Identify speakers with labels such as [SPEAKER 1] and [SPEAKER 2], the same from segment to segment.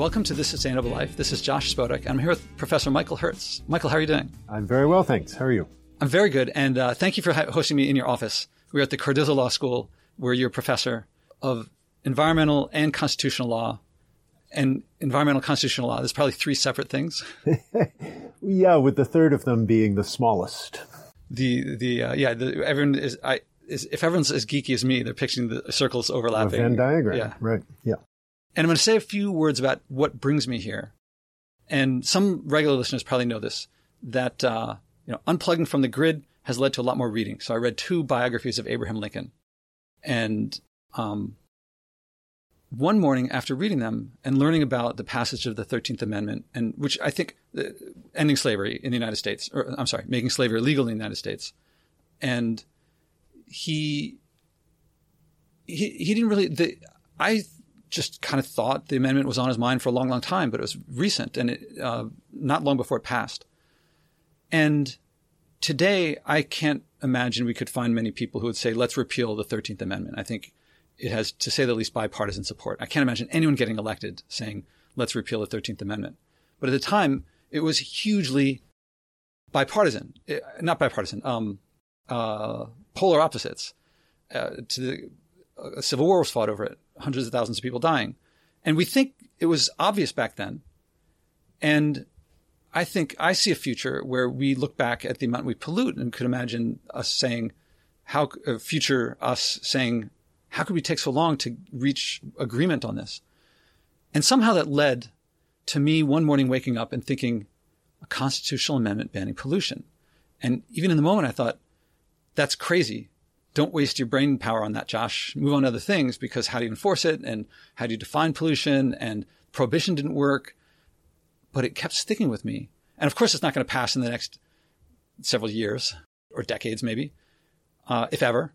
[SPEAKER 1] Welcome to This Sustainable Life. This is Josh Spodek. I'm here with Professor Michael Herz. Michael, how are you doing?
[SPEAKER 2] I'm very well, thanks. How are you?
[SPEAKER 1] I'm very good, and uh, thank you for hosting me in your office. We're at the Cardozo Law School, where you're a professor of environmental and constitutional law. And environmental constitutional law, there's probably three separate things.
[SPEAKER 2] yeah, with the third of them being the smallest.
[SPEAKER 1] The the uh, yeah, the, everyone is I is if everyone's as geeky as me, they're picturing the circles overlapping.
[SPEAKER 2] A Venn diagram. Yeah. Right. Yeah.
[SPEAKER 1] And I'm going to say a few words about what brings me here. And some regular listeners probably know this that uh, you know unplugging from the grid has led to a lot more reading. So I read two biographies of Abraham Lincoln, and um, one morning after reading them and learning about the passage of the Thirteenth Amendment, and which I think uh, ending slavery in the United States, or I'm sorry, making slavery illegal in the United States, and he he he didn't really. The, I just kind of thought the amendment was on his mind for a long, long time, but it was recent and it, uh, not long before it passed. And today, I can't imagine we could find many people who would say, let's repeal the 13th Amendment. I think it has, to say the least, bipartisan support. I can't imagine anyone getting elected saying, let's repeal the 13th Amendment. But at the time, it was hugely bipartisan, it, eh, not bipartisan, um, uh, polar opposites. Uh, to the a civil war was fought over it, hundreds of thousands of people dying. And we think it was obvious back then. And I think I see a future where we look back at the amount we pollute and could imagine us saying, how, a future us saying, how could we take so long to reach agreement on this? And somehow that led to me one morning waking up and thinking a constitutional amendment banning pollution. And even in the moment, I thought, that's crazy don't waste your brain power on that, Josh. Move on to other things because how do you enforce it and how do you define pollution and prohibition didn't work. But it kept sticking with me. And of course, it's not going to pass in the next several years or decades, maybe, uh, if ever.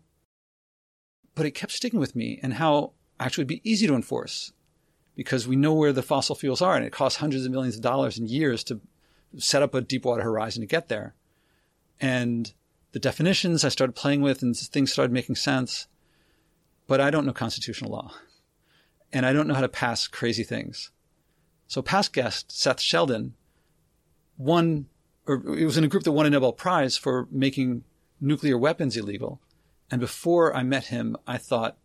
[SPEAKER 1] But it kept sticking with me and how actually it'd be easy to enforce because we know where the fossil fuels are and it costs hundreds of millions of dollars in years to set up a Deepwater Horizon to get there. And the definitions I started playing with and things started making sense. But I don't know constitutional law. And I don't know how to pass crazy things. So past guest, Seth Shelden, won, or it was in a group that won a Nobel Prize for making nuclear weapons illegal. And before I met him, I thought,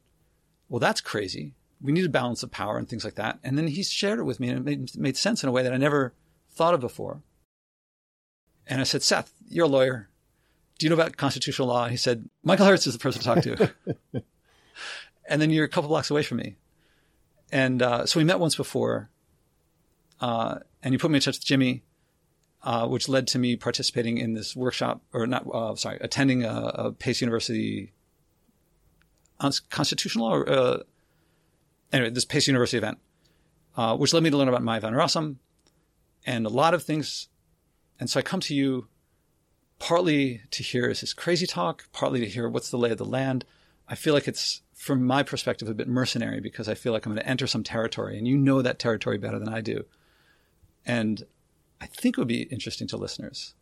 [SPEAKER 1] well, that's crazy. We need a balance of power and things like that. And then he shared it with me and it made, made sense in a way that I never thought of before. And I said, Seth, you're a lawyer do you know about constitutional law? He said, Michael Herz is the person to talk to. and then you're a couple blocks away from me. And uh, so we met once before, uh, and you put me in touch with Jimmy, uh, which led to me participating in this workshop, or not, uh, sorry, attending a, a, Pace University constitutional law, or, uh, anyway, this Pace University event, uh, which led me to learn about Maya Van Rossum and a lot of things. And so I come to you partly to hear is his crazy talk, partly to hear what's the lay of the land. I feel like it's, from my perspective, a bit mercenary because I feel like I'm going to enter some territory and you know that territory better than I do. And I think it would be interesting to listeners.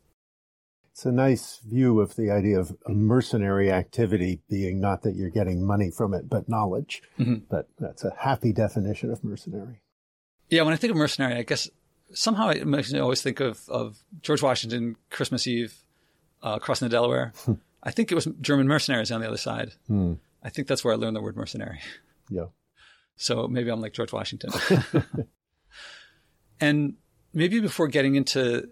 [SPEAKER 2] It's a nice view of the idea of a mercenary activity being not that you're getting money from it, but knowledge. Mm-hmm. But that's a happy definition of mercenary.
[SPEAKER 1] Yeah, when I think of mercenary, I guess somehow it makes me always think of, of George Washington, Christmas Eve, uh, crossing the Delaware. I think it was German mercenaries on the other side. Hmm. I think that's where I learned the word mercenary.
[SPEAKER 2] Yeah.
[SPEAKER 1] So maybe I'm like George Washington. and maybe before getting into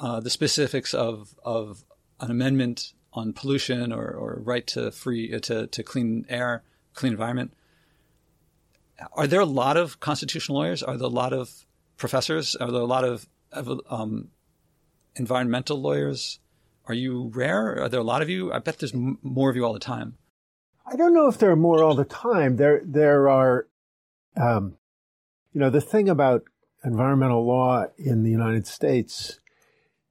[SPEAKER 1] uh, the specifics of of an amendment on pollution or, or right to free uh, to to clean air, clean environment, are there a lot of constitutional lawyers? Are there a lot of professors? Are there a lot of um, environmental lawyers? Are you rare? Are there a lot of you? I bet there's m- more of you all the time.
[SPEAKER 2] I don't know if there are more all the time. There, there are, um, you know, the thing about environmental law in the United States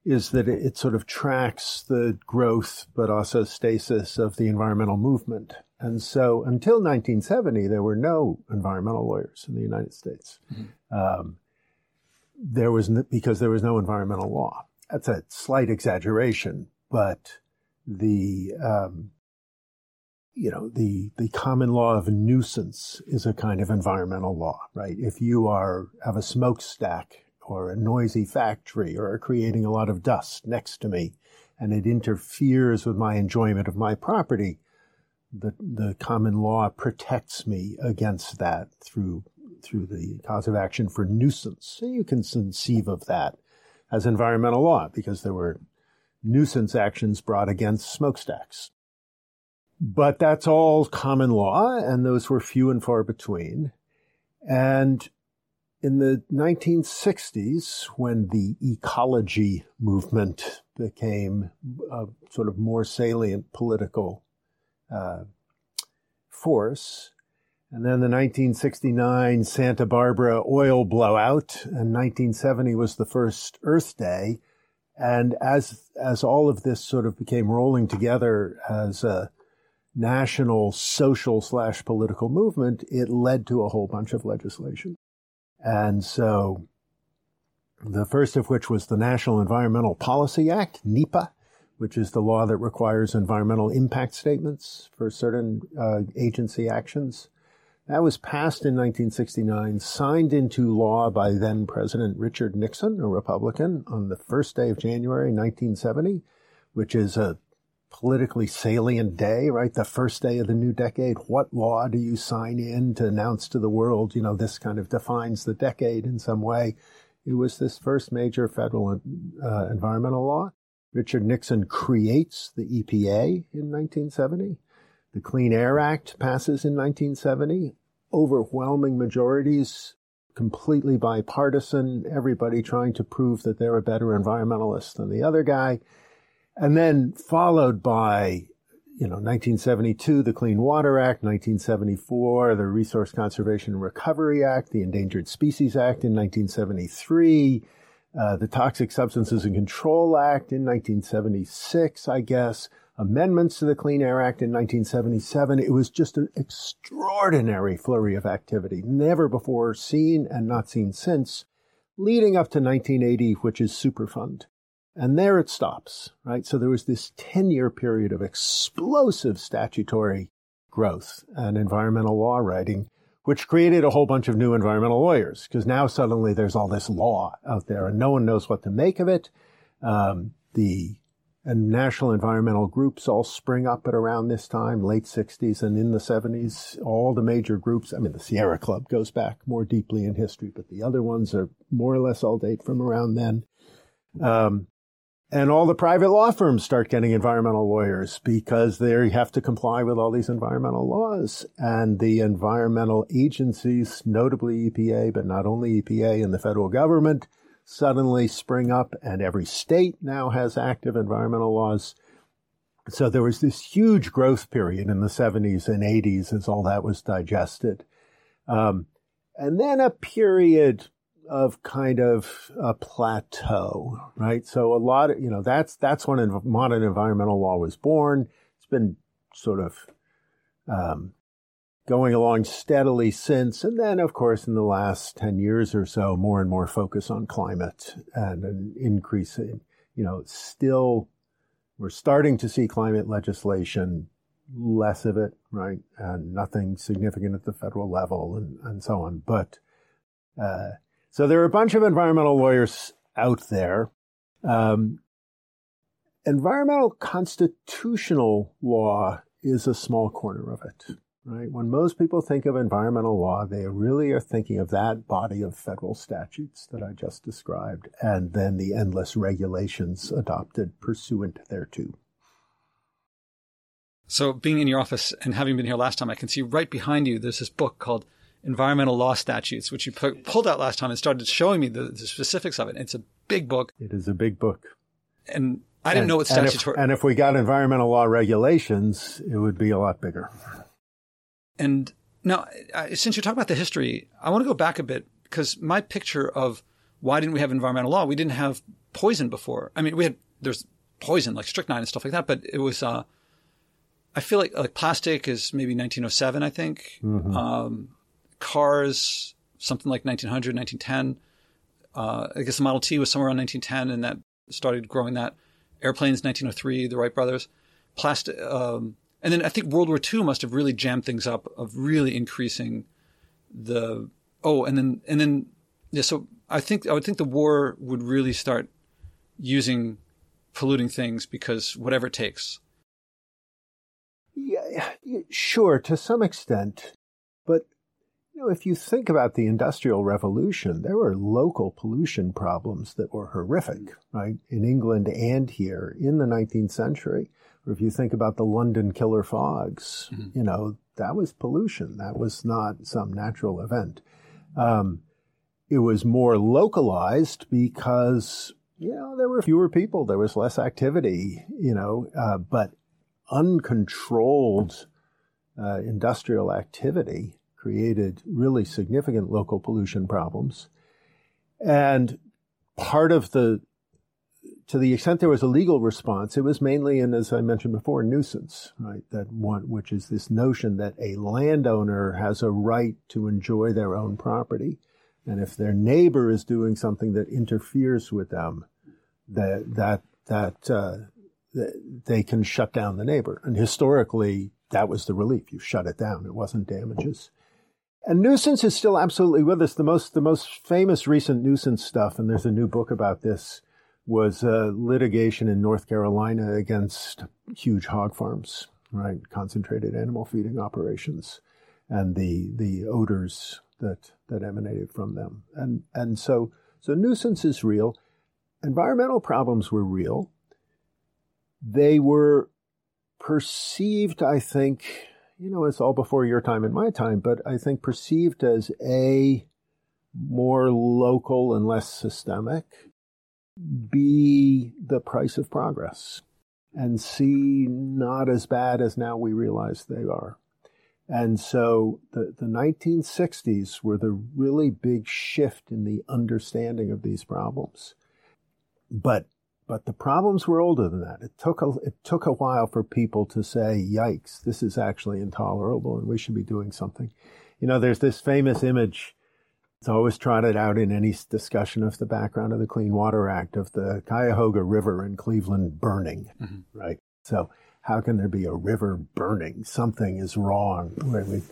[SPEAKER 2] is that it, it sort of tracks the growth, but also stasis of the environmental movement. And so until 1970, there were no environmental lawyers in the United States. Mm-hmm. Um, there was, because there was no environmental law that's a slight exaggeration, but the um, you know, the, the common law of nuisance is a kind of environmental law, right? If you are, have a smokestack or a noisy factory or are creating a lot of dust next to me and it interferes with my enjoyment of my property, the, the common law protects me against that through, through the cause of action for nuisance. So you can conceive of that as environmental law because there were nuisance actions brought against smokestacks. But that's all common law, and those were few and far between. And in the 1960s, when the ecology movement became a sort of more salient political uh, force, and then the 1969 Santa Barbara oil blowout, and 1970 was the first Earth Day. And as as all of this sort of became rolling together as a national social slash political movement, it led to a whole bunch of legislation. And so the first of which was the National Environmental Policy Act, NEPA, which is the law that requires environmental impact statements for certain uh, agency actions. That was passed in 1969, signed into law by then President Richard Nixon, a Republican, on the first day of January 1970, which is a politically salient day, right? The first day of the new decade. What law do you sign in to announce to the world, you know, this kind of defines the decade in some way? It was this first major federal uh, environmental law. Richard Nixon creates the EPA in 1970. The Clean Air Act passes in 1970. Overwhelming majorities, completely bipartisan, everybody trying to prove that they're a better environmentalist than the other guy. And then followed by, you know, 1972, the Clean Water Act, 1974, the Resource Conservation and Recovery Act, the Endangered Species Act in 1973, uh, the Toxic Substances and Control Act in 1976, I guess, amendments to the Clean Air Act in 1977. It was just an extraordinary flurry of activity, never before seen and not seen since, leading up to 1980, which is Superfund. And there it stops, right? So there was this 10 year period of explosive statutory growth and environmental law writing, which created a whole bunch of new environmental lawyers because now suddenly there's all this law out there and no one knows what to make of it. Um, the and national environmental groups all spring up at around this time, late 60s and in the 70s. All the major groups, I mean, the Sierra Club goes back more deeply in history, but the other ones are more or less all date from around then. Um, and all the private law firms start getting environmental lawyers because they have to comply with all these environmental laws. And the environmental agencies, notably EPA, but not only EPA and the federal government, suddenly spring up and every state now has active environmental laws. So there was this huge growth period in the 70s and 80s as all that was digested. Um, and then a period of kind of a plateau, right? So a lot of, you know, that's, that's when modern environmental law was born. It's been sort of, um, going along steadily since. And then, of course, in the last 10 years or so, more and more focus on climate and an increase in, you know, still, we're starting to see climate legislation, less of it, right? And nothing significant at the federal level and, and so on. But, uh, so there are a bunch of environmental lawyers out there. Um, environmental constitutional law is a small corner of it, right? When most people think of environmental law, they really are thinking of that body of federal statutes that I just described, and then the endless regulations adopted pursuant thereto.
[SPEAKER 1] So, being in your office and having been here last time, I can see right behind you there's this book called environmental law statutes, which you pu- pulled out last time and started showing me the, the, specifics of it. It's a big book.
[SPEAKER 2] It is a big book.
[SPEAKER 1] And I didn't and, know what statutes
[SPEAKER 2] and if, were. And if we got environmental law regulations, it would be a lot bigger.
[SPEAKER 1] And now, since you're talking about the history, I want to go back a bit because my picture of why didn't we have environmental law? We didn't have poison before. I mean, we had, there's poison like strychnine and stuff like that, but it was, uh, I feel like like plastic is maybe 1907, I think. Mm-hmm. Um, cars, something like 1900, 1910. Uh, I guess the Model T was somewhere around 1910, and that started growing that. Airplanes, 1903, the Wright brothers. Plastic, um, and then I think World War II must have really jammed things up of really increasing the oh, and then and then yeah. So I think I would think the war would really start using polluting things because whatever it takes.
[SPEAKER 2] Yeah, sure, to some extent, but you know, if you think about the Industrial Revolution, there were local pollution problems that were horrific, right, in England and here in the 19th century. Or if you think about the London killer fogs, mm-hmm. you know, that was pollution. That was not some natural event. Um, it was more localized because, you know, there were fewer people, there was less activity, you know, uh, but uncontrolled uh, industrial activity created really significant local pollution problems. And part of the, to the extent there was a legal response, it was mainly in, as I mentioned before, nuisance, right? That one, which is this notion that a landowner has a right to enjoy their own property. And if their neighbor is doing something that interferes with them, that, that, that, uh, they can shut down the neighbor. And historically, that was the relief. You shut it down. It wasn't damages. And nuisance is still absolutely with us. The most the most famous recent nuisance stuff, and there's a new book about this, was uh, litigation in North Carolina against huge hog farms, right? Concentrated animal feeding operations, and the the odors that that emanated from them. And and so so nuisance is real. Environmental problems were real. They were perceived, I think, you know, it's all before your time and my time, but I think perceived as A, more local and less systemic, B, the price of progress, and C, not as bad as now we realize they are. And so the, the 1960s were the really big shift in the understanding of these problems. But but the problems were older than that. It took a, it took a while for people to say, yikes, this is actually intolerable and we should be doing something. You know, there's this famous image. It's always trotted out in any discussion of the background of the Clean Water Act of the Cuyahoga River in Cleveland burning, mm-hmm. right? So how can there be a river burning? Something is wrong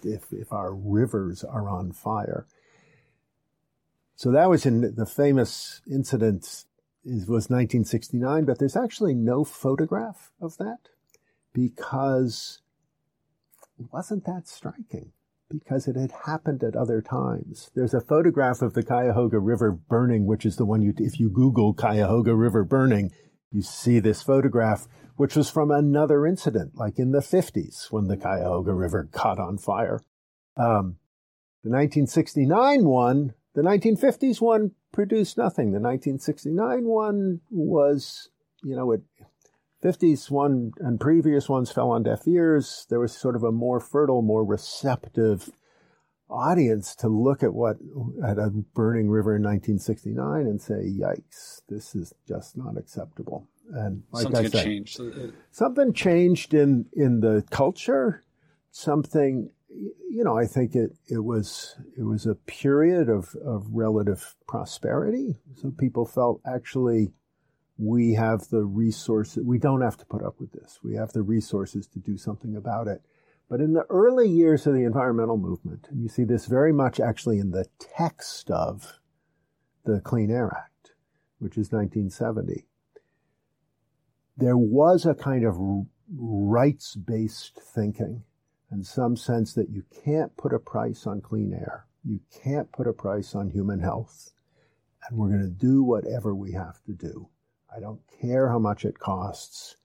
[SPEAKER 2] if, if our rivers are on fire. So that was in the famous incident was 1969, but there's actually no photograph of that because it wasn't that striking because it had happened at other times. There's a photograph of the Cuyahoga River burning, which is the one you, if you Google Cuyahoga River burning, you see this photograph, which was from another incident, like in the 50s when the Cuyahoga River caught on fire. Um, the 1969 one, the 1950s one produced nothing. The 1969 one was, you know, it, 50s one and previous ones fell on deaf ears. There was sort of a more fertile, more receptive audience to look at what at a burning river in 1969 and say, "Yikes, this is just not acceptable." And
[SPEAKER 1] like something I said, changed.
[SPEAKER 2] Something changed in in the culture. Something you know, I think it, it was it was a period of, of relative prosperity. So people felt actually we have the resources. We don't have to put up with this. We have the resources to do something about it. But in the early years of the environmental movement, and you see this very much actually in the text of the Clean Air Act, which is 1970, there was a kind of rights based thinking in some sense that you can't put a price on clean air. You can't put a price on human health. And we're going to do whatever we have to do. I don't care how much it costs.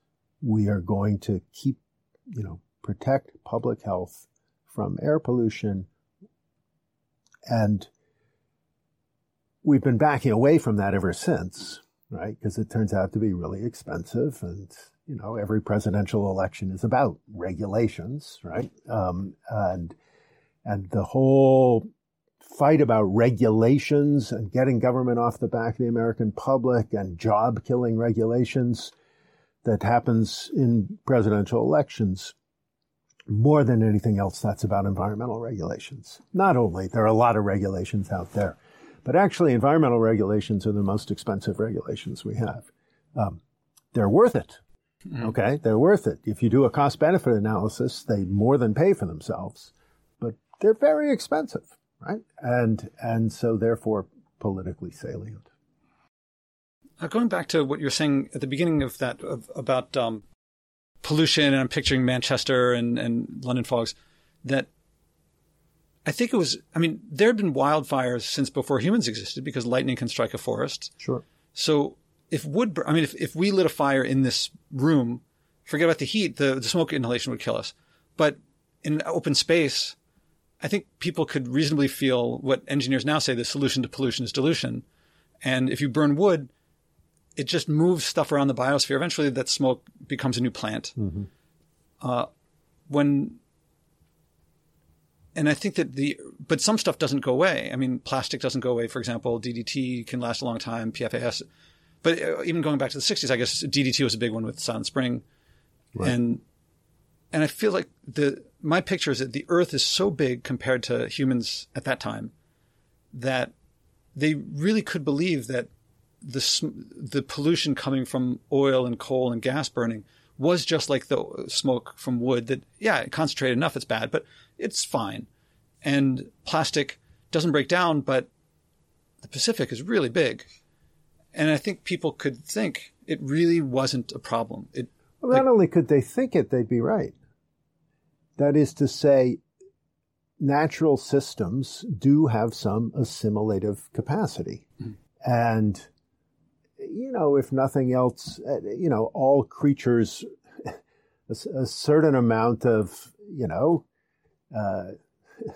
[SPEAKER 2] We are going to keep, you know, protect public health from air pollution. And we've been backing away from that ever since, right? Because it turns out to be really expensive and you know, every presidential election is about regulations, right? Um, and and the whole fight about regulations and getting government off the back of the American public and job killing regulations that happens in presidential elections more than anything else that's about environmental regulations. Not only there are a lot of regulations out there, but actually environmental regulations are the most expensive regulations we have. Um, they're worth it Mm-hmm. Okay, they're worth it. If you do a cost benefit analysis, they more than pay for themselves, but they're very expensive, right? And and so therefore politically salient.
[SPEAKER 1] Uh, going back to what you were saying at the beginning of that of, about um, pollution, and I'm picturing Manchester and, and London fogs, that I think it was, I mean, there had been wildfires since before humans existed because lightning can strike a forest.
[SPEAKER 2] Sure.
[SPEAKER 1] So if wood, I mean, if, if we lit a fire in this room, forget about the heat, the, the smoke inhalation would kill us. But in open space, I think people could reasonably feel what engineers now say the solution to pollution is dilution. And if you burn wood, it just moves stuff around the biosphere. Eventually, that smoke becomes a new plant. Mm-hmm. Uh, when, and I think that the, but some stuff doesn't go away. I mean, plastic doesn't go away. For example, DDT can last a long time. PFAS, but uh, even going back to the '60s, I guess DDT was a big one with Silent Spring, right. and and I feel like the my picture is that the Earth is so big compared to humans at that time that they really could believe that the the pollution coming from oil and coal and gas burning was just like the smoke from wood that yeah concentrated enough it's bad but it's fine. And plastic doesn't break down but the pacific is really big. And i think people could think it really wasn't a problem. It
[SPEAKER 2] well, not like, only could they think it they'd be right that is to say natural systems do have some assimilative capacity mm-hmm. and you know, if nothing else, uh, you know, all creatures, a, a certain amount of, you know, uh,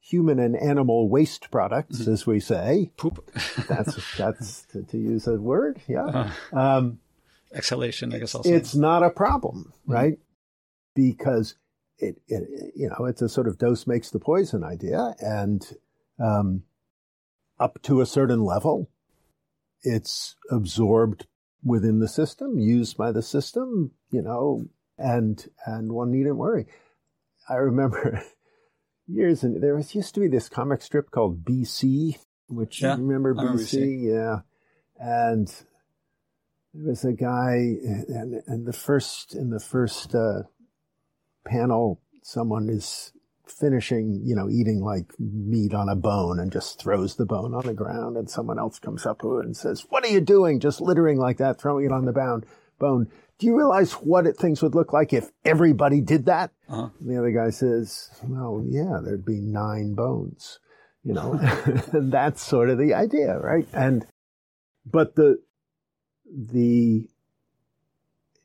[SPEAKER 2] human and animal waste products, mm-hmm. as we say.
[SPEAKER 1] Poop.
[SPEAKER 2] that's that's to, to, use a word. Yeah. Uh, um,
[SPEAKER 1] exhalation. I guess. Also.
[SPEAKER 2] It's not a problem, mm-hmm. right? Because it, it, you know, it's a sort of dose makes the poison idea, and um, up to a certain level, it's absorbed within the system, used by the system, you know, and and one needn't worry. I remember years and there was used to be this comic strip called BC, which yeah, you remember BC, yeah, and there was a guy, and and the first in the first uh, panel, someone is finishing, you know, eating like meat on a bone and just throws the bone on the ground and someone else comes up to it and says, what are you doing? Just littering like that, throwing it on the bone. bone. Do you realize what it, things would look like if everybody did that? Uh-huh. And the other guy says, well, yeah, there'd be nine bones, you know, and that's sort of the idea, right? And, but the, the,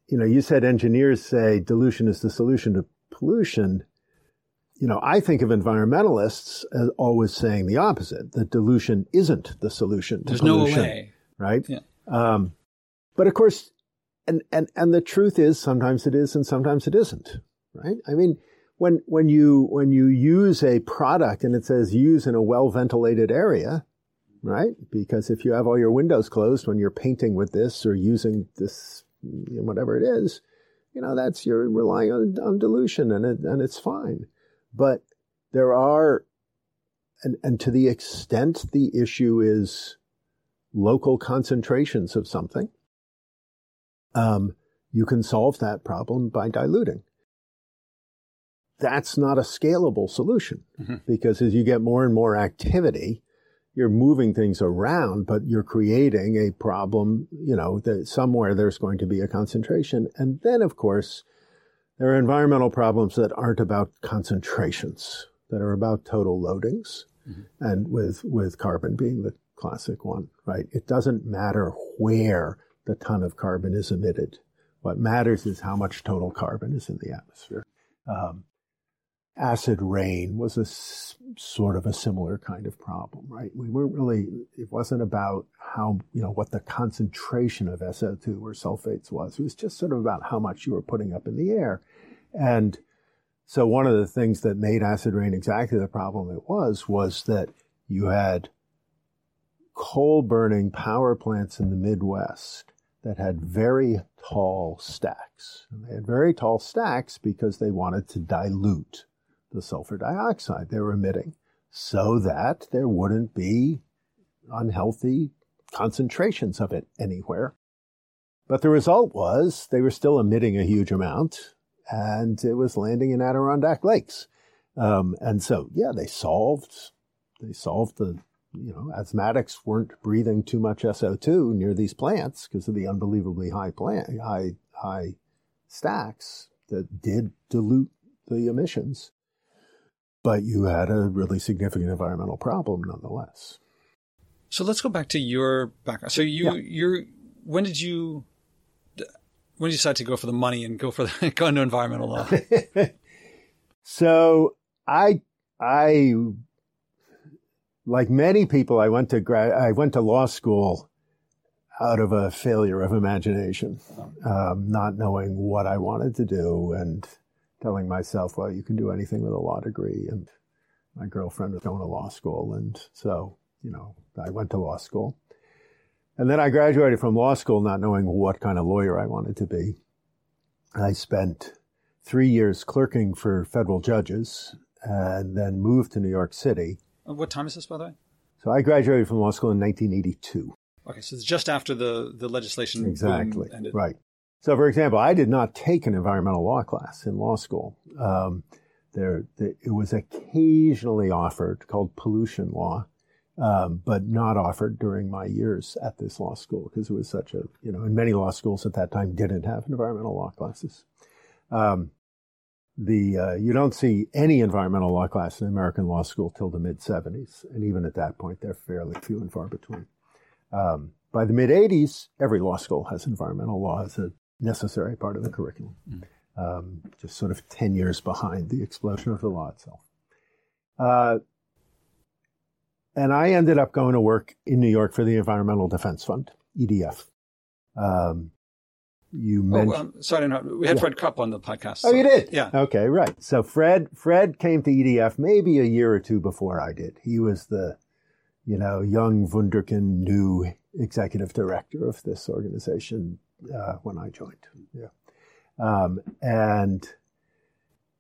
[SPEAKER 2] you know, you said engineers say dilution is the solution to pollution you know, I think of environmentalists as always saying the opposite, that dilution isn't the solution.
[SPEAKER 1] There's
[SPEAKER 2] pollution,
[SPEAKER 1] no way.
[SPEAKER 2] Right? Yeah. Um, but of course, and, and, and the truth is sometimes it is and sometimes it isn't. Right? I mean, when, when you, when you use a product and it says use in a well ventilated area, right? Because if you have all your windows closed when you're painting with this or using this, whatever it is, you know, that's, you're relying on, on dilution and it, and it's fine. But there are, and, and to the extent the issue is local concentrations of something, um, you can solve that problem by diluting. That's not a scalable solution mm-hmm. because as you get more and more activity, you're moving things around, but you're creating a problem, you know, that somewhere there's going to be a concentration. And then, of course, there are environmental problems that aren't about concentrations, that are about total loadings, mm-hmm. and with, with carbon being the classic one, right? It doesn't matter where the ton of carbon is emitted. What matters is how much total carbon is in the atmosphere. Um, acid rain was a s- sort of a similar kind of problem, right? We weren't really, it wasn't about how, you know, what the concentration of SO2 or sulfates was. It was just sort of about how much you were putting up in the air. And so one of the things that made acid rain exactly the problem it was, was that you had coal burning power plants in the Midwest that had very tall stacks. And they had very tall stacks because they wanted to dilute the sulfur dioxide they were emitting so that there wouldn't be unhealthy concentrations of it anywhere. but the result was they were still emitting a huge amount and it was landing in Adirondack lakes. Um, and so, yeah, they solved, they solved the, you know, asthmatics weren't breathing too much SO2 near these plants because of the unbelievably high plant, high, high stacks that did dilute the emissions. But you had a really significant environmental problem nonetheless.
[SPEAKER 1] So let's go back to your background. So you, yeah. you're, when did you when did you decide to go for the money and go for the, go into environmental law?
[SPEAKER 2] so I I like many people, I went to grad, I went to law school out of a failure of imagination, um, not knowing what I wanted to do and telling myself, well, you can do anything with a law degree. And my girlfriend was going to law school. And so, you know, I went to law school. And then I graduated from law school not knowing what kind of lawyer I wanted to be. I spent three years clerking for federal judges and then moved to New York City.
[SPEAKER 1] Uh, what time is this, by the way?
[SPEAKER 2] So I graduated from law school in 1982.
[SPEAKER 1] Okay, so it's just after the, the legislation
[SPEAKER 2] exactly ended. Right. So, for example, I did not take an environmental law class in law school. Um, there, it was occasionally offered called pollution law, um, but not offered during my years at this law school because it was such a, you know, and many law schools at that time didn't have environmental law classes. Um, the uh, you don't see any environmental law class in American law school till the mid 70s, and even at that point, they're fairly few and far between. Um, by the mid 80s, every law school has environmental law as a necessary part of the curriculum, mm. um, just sort of 10 years behind the explosion of the law itself. Uh, and I ended up going to work in New York for the Environmental Defense Fund, EDF. Um, you mentioned. Oh, um,
[SPEAKER 1] sorry, no, we had yeah. Fred Krupp on the podcast.
[SPEAKER 2] So. Oh, you did?
[SPEAKER 1] Yeah.
[SPEAKER 2] Okay, right. So Fred, Fred came to EDF maybe a year or two before I did. He was the, you know, young Wunderkind new executive director of this organization uh, when I joined. Yeah. Um, and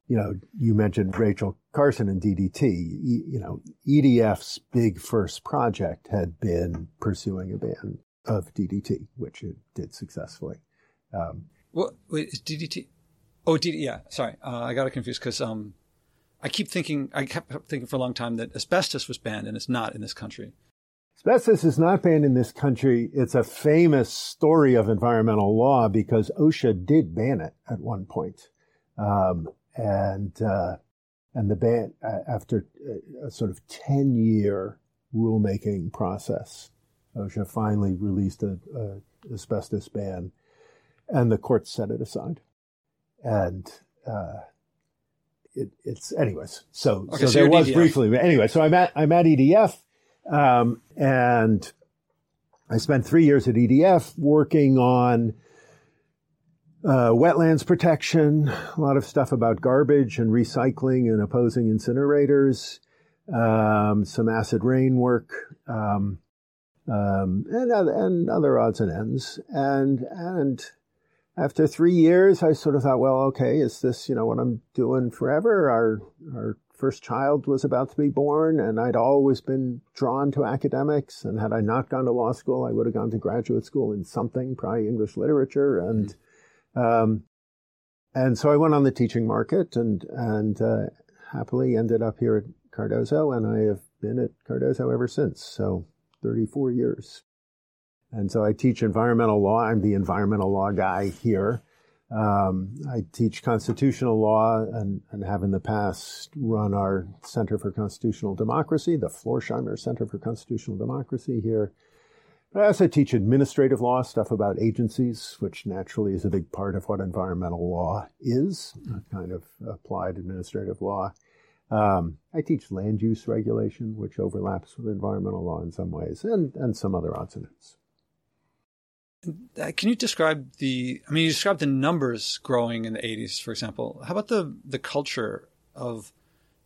[SPEAKER 2] you know, you mentioned Rachel Carson and DDT. You know, EDF's big first project had been pursuing a ban of DDT, which it did successfully.
[SPEAKER 1] Um, well, wait, is DDT? Oh, DDT. Yeah, sorry, uh, I got it confused because um, I keep thinking, I kept thinking for a long time that asbestos was banned, and it's not in this country.
[SPEAKER 2] Asbestos is not banned in this country. It's a famous story of environmental law because OSHA did ban it at one point. Um, and uh, and the ban uh, after a sort of ten year rulemaking process, OSHA finally released a, a, asbestos ban, and the court set it aside, and. Uh, it, it's anyways. So, okay, so, so there was EDF. briefly. Anyway, so I'm at I'm at EDF, um, and I spent three years at EDF working on uh, wetlands protection, a lot of stuff about garbage and recycling and opposing incinerators, um, some acid rain work, um, um, and, and other odds and ends. And, and after three years, I sort of thought, well, okay, is this, you know, what I'm doing forever? Our, our first child was about to be born, and I'd always been drawn to academics. And had I not gone to law school, I would have gone to graduate school in something, probably English literature. And, mm-hmm um, and so I went on the teaching market and, and uh, happily ended up here at Cardozo, and I have been at Cardozo ever since. So 34 years. And so I teach environmental law. I'm the environmental law guy here. Um, I teach constitutional law and, and have in the past run our Center for Constitutional Democracy, the Floersheimer Center for Constitutional Democracy here. But I also teach administrative law, stuff about agencies, which naturally is a big part of what environmental law is, kind of applied administrative law. Um, I teach land use regulation, which overlaps with environmental law in some ways, and, and some other odds and ends.
[SPEAKER 1] Uh, can you describe the? I mean, you described the numbers growing in the '80s, for example. How about the the culture of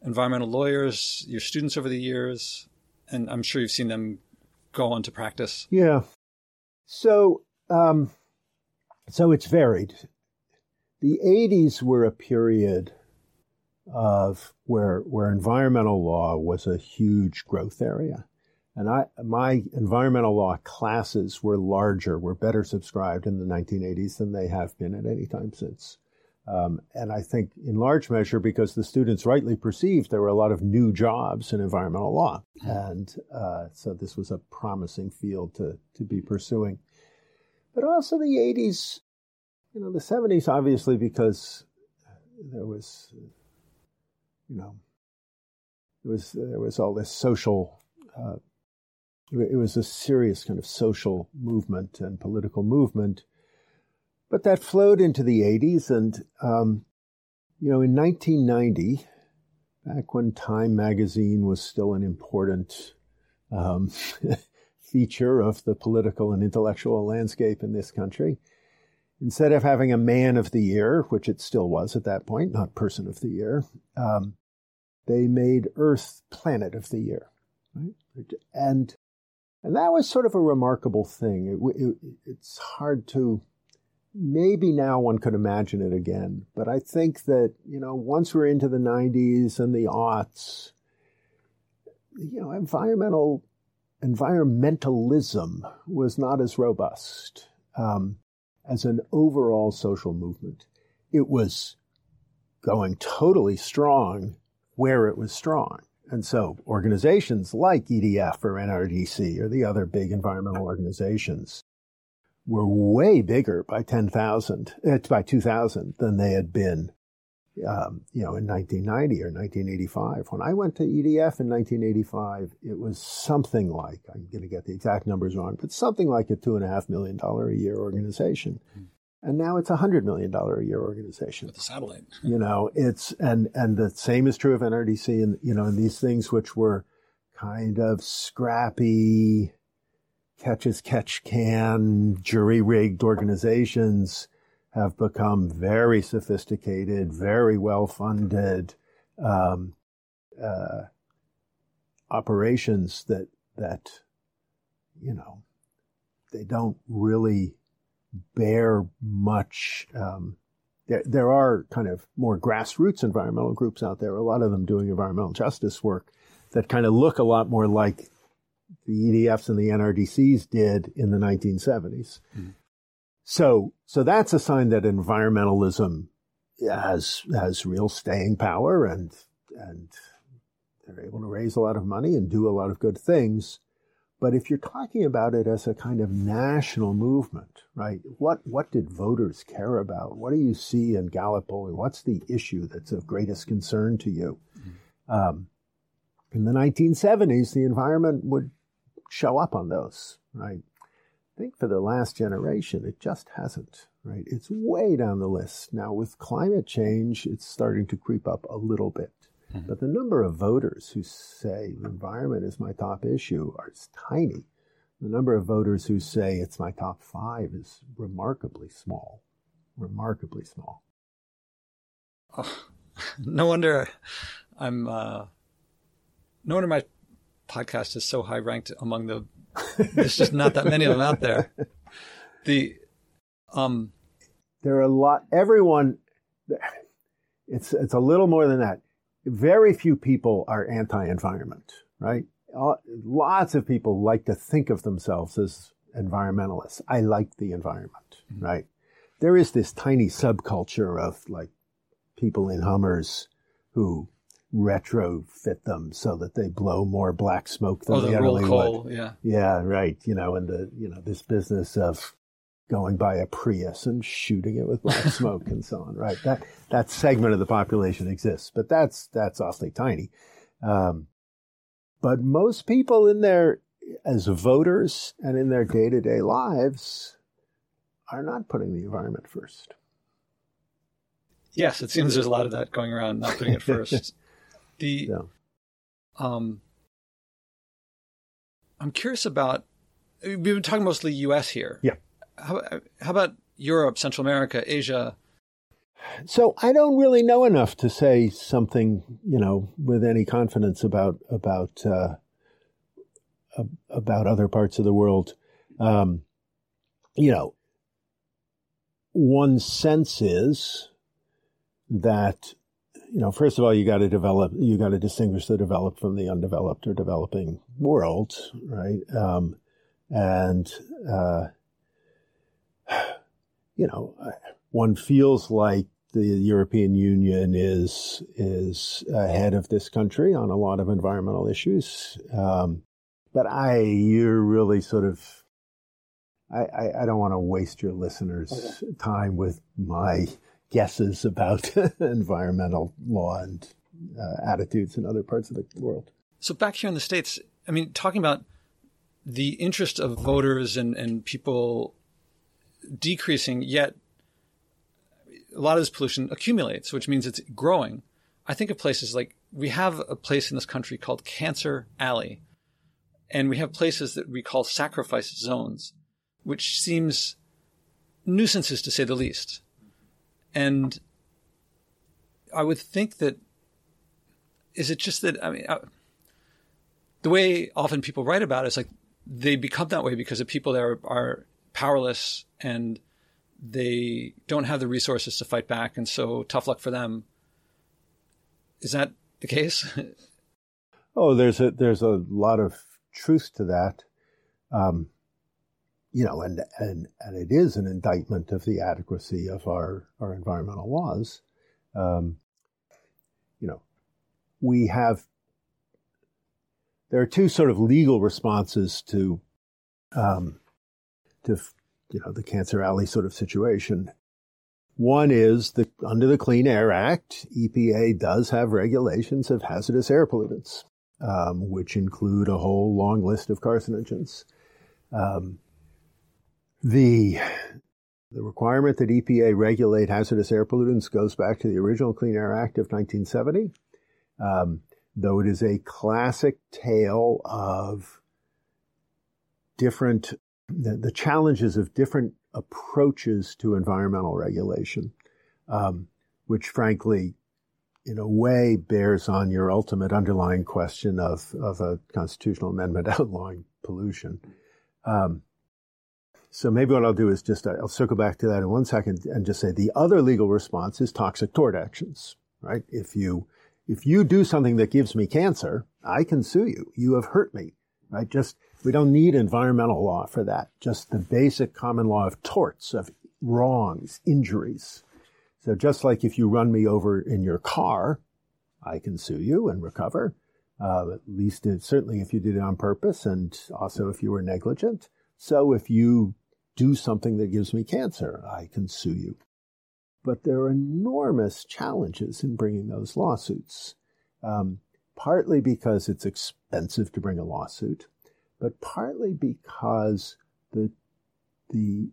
[SPEAKER 1] environmental lawyers, your students over the years, and I'm sure you've seen them go on to practice?
[SPEAKER 2] Yeah. So, um, so it's varied. The 80s were a period of where where environmental law was a huge growth area. And I, my environmental law classes were larger, were better subscribed in the 1980s than they have been at any time since. Um, and I think in large measure because the students rightly perceived there were a lot of new jobs in environmental law. And uh, so this was a promising field to, to be pursuing. But also the 80s, you know, the 70s, obviously, because there was, you know, it was, there was all this social, uh, it was a serious kind of social movement and political movement but that flowed into the 80s. And, um, you know, in 1990, back when Time magazine was still an important um, feature of the political and intellectual landscape in this country, instead of having a man of the year, which it still was at that point, not person of the year, um, they made Earth planet of the year. Right? And and that was sort of a remarkable thing. It, it, it's hard to maybe now one could imagine it again. But I think that, you know, once we're into the 90s and the aughts, you know, environmental environmentalism was not as robust um, as an overall social movement. It was going totally strong where it was strong. And so organizations like EDF or NRDC or the other big environmental organizations were way bigger by 10,000, uh, by 2000 than they had been, um, you know, in 1990 or 1985. When I went to EDF in 1985, it was something like, I'm going to get the exact numbers wrong, but something like a two and a half million dollar a year organization. Mm. And now it's a hundred million dollar a year organization.
[SPEAKER 1] With a satellite.
[SPEAKER 2] you know, it's, and, and the same is true of NRDC and, you know, and these things which were kind of scrappy, catch as catch can, jury rigged organizations have become very sophisticated, very well funded um, uh, operations that that you know they don't really bear much. Um, there, there are kind of more grassroots environmental groups out there. A lot of them doing environmental justice work that kind of look a lot more like the EDFs and the NRDCs did in the 1970s. Mm-hmm. So, so that's a sign that environmentalism has has real staying power, and and they're able to raise a lot of money and do a lot of good things. But if you're talking about it as a kind of national movement, right? What what did voters care about? What do you see in Gallup polling? What's the issue that's of greatest concern to you? Um, in the 1970s, the environment would show up on those, right? I think for the last generation, it just hasn't, right? It's way down the list. Now, with climate change, it's starting to creep up a little bit. Mm-hmm. But the number of voters who say the environment is my top issue is tiny. The number of voters who say it's my top five is remarkably small. Remarkably small.
[SPEAKER 1] Oh, no wonder I'm, uh, no wonder my podcast is so high ranked among the. There's just not that many of them out there. The, um,
[SPEAKER 2] there are a lot. Everyone, it's it's a little more than that. Very few people are anti-environment, right? Lots of people like to think of themselves as environmentalists. I like the environment, mm-hmm. right? There is this tiny subculture of like people in Hummers who retrofit them so that they blow more black smoke than
[SPEAKER 1] oh,
[SPEAKER 2] the
[SPEAKER 1] they
[SPEAKER 2] really
[SPEAKER 1] coal,
[SPEAKER 2] would.
[SPEAKER 1] Yeah,
[SPEAKER 2] yeah, right. You know, and the you know this business of going by a Prius and shooting it with black smoke and so on. Right. That that segment of the population exists, but that's that's awfully tiny. Um, but most people in their as voters and in their day to day lives are not putting the environment first.
[SPEAKER 1] Yes, it seems there's a lot of that going around, not putting it first. The yeah. um, I'm curious about. We've been talking mostly U.S. here.
[SPEAKER 2] Yeah.
[SPEAKER 1] How, how about Europe, Central America, Asia?
[SPEAKER 2] So I don't really know enough to say something, you know, with any confidence about about uh, about other parts of the world. Um, you know, one sense is that you know, first of all, you got to develop, you got to distinguish the developed from the undeveloped or developing world, right? Um, and, uh, you know, one feels like the European Union is is ahead of this country on a lot of environmental issues. Um, but I, you're really sort of, I, I, I don't want to waste your listeners' okay. time with my guesses about environmental law and uh, attitudes in other parts of the world.
[SPEAKER 1] So back here in the states, I mean, talking about the interest of voters and, and people decreasing, yet a lot of this pollution accumulates, which means it's growing. I think of places like we have a place in this country called Cancer Alley, and we have places that we call sacrifice zones, which seems nuisances to say the least. And I would think that is it just that I mean I, the way often people write about it is like they become that way because the people there are, are powerless and they don't have the resources to fight back, and so tough luck for them. Is that the case?
[SPEAKER 2] oh, there's a there's a lot of truth to that. Um, you know, and, and, and it is an indictment of the adequacy of our, our environmental laws. Um, you know, we have, there are two sort of legal responses to, um, to, you know, the Cancer Alley sort of situation. One is that under the Clean Air Act, EPA does have regulations of hazardous air pollutants, um, which include a whole long list of carcinogens. Um, the the requirement that EPA regulate hazardous air pollutants goes back to the original Clean Air Act of 1970, um, though it is a classic tale of different the, the challenges of different approaches to environmental regulation, um, which frankly, in a way, bears on your ultimate underlying question of of a constitutional amendment outlawing pollution. Um, so maybe what I'll do is just, I'll circle back to that in one second and just say the other legal response is toxic tort actions, right? If you, if you do something that gives me cancer, I can sue you. You have hurt me, right? Just, we don't need environmental law for that. Just the basic common law of torts, of wrongs, injuries. So just like if you run me over in your car, I can sue you and recover. Uh, at least, it, certainly if you did it on purpose and also if you were negligent. So if you do something that gives me cancer, I can sue you. But there are enormous challenges in bringing those lawsuits, um, partly because it's expensive to bring a lawsuit, but partly because the, the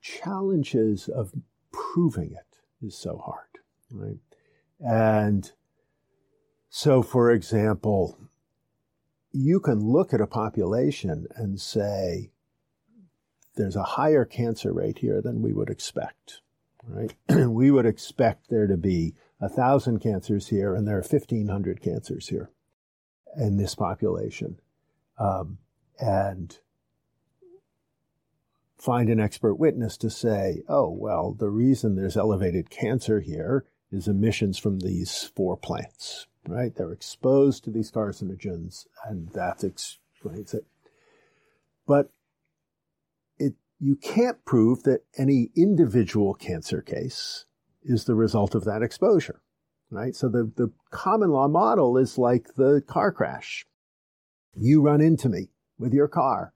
[SPEAKER 2] challenges of proving it is so hard, right? And so, for example, you can look at a population and say, there's a higher cancer rate here than we would expect. Right? we would expect there to be a thousand cancers here, and there are fifteen hundred cancers here in this population, um, and find an expert witness to say, "Oh, well, the reason there's elevated cancer here is emissions from these four plants." Right? They're exposed to these carcinogens, and that explains it. But it, you can't prove that any individual cancer case is the result of that exposure, right? So the, the common law model is like the car crash. You run into me with your car.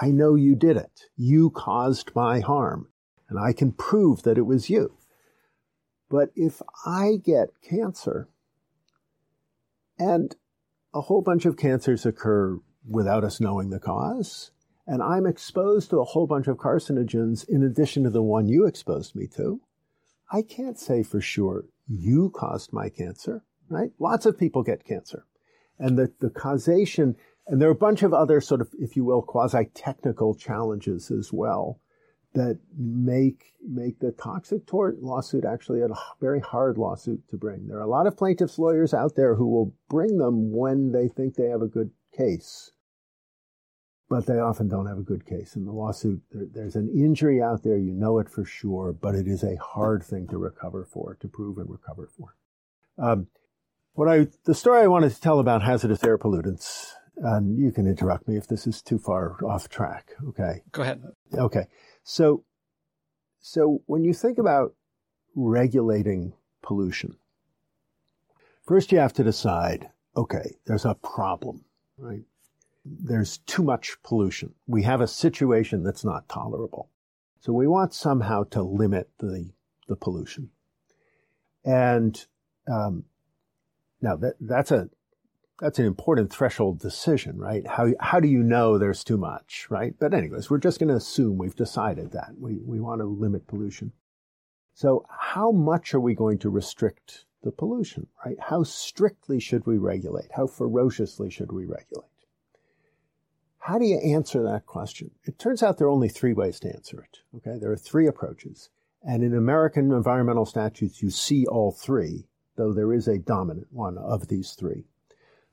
[SPEAKER 2] I know you did it. You caused my harm and I can prove that it was you. But if I get cancer and a whole bunch of cancers occur without us knowing the cause, and I'm exposed to a whole bunch of carcinogens in addition to the one you exposed me to, I can't say for sure you caused my cancer, right? Lots of people get cancer. And the, the causation, and there are a bunch of other sort of, if you will, quasi-technical challenges as well that make, make the toxic tort lawsuit actually a very hard lawsuit to bring. There are a lot of plaintiffs' lawyers out there who will bring them when they think they have a good case but they often don't have a good case. In the lawsuit, there, there's an injury out there, you know it for sure, but it is a hard thing to recover for, to prove and recover for. Um, what I the story I wanted to tell about hazardous air pollutants, and you can interrupt me if this is too far off track. Okay.
[SPEAKER 1] Go ahead.
[SPEAKER 2] Okay. So, so when you think about regulating pollution, first you have to decide. Okay, there's a problem, right? There's too much pollution. We have a situation that's not tolerable. So we want somehow to limit the the pollution. And um, now that that's a that's an important threshold decision, right? How how do you know there's too much, right? But anyways, we're just going to assume we've decided that we we want to limit pollution. So how much are we going to restrict the pollution, right? How strictly should we regulate? How ferociously should we regulate? How do you answer that question? It turns out there are only three ways to answer it. Okay, there are three approaches. And in American environmental statutes, you see all three, though there is a dominant one of these three.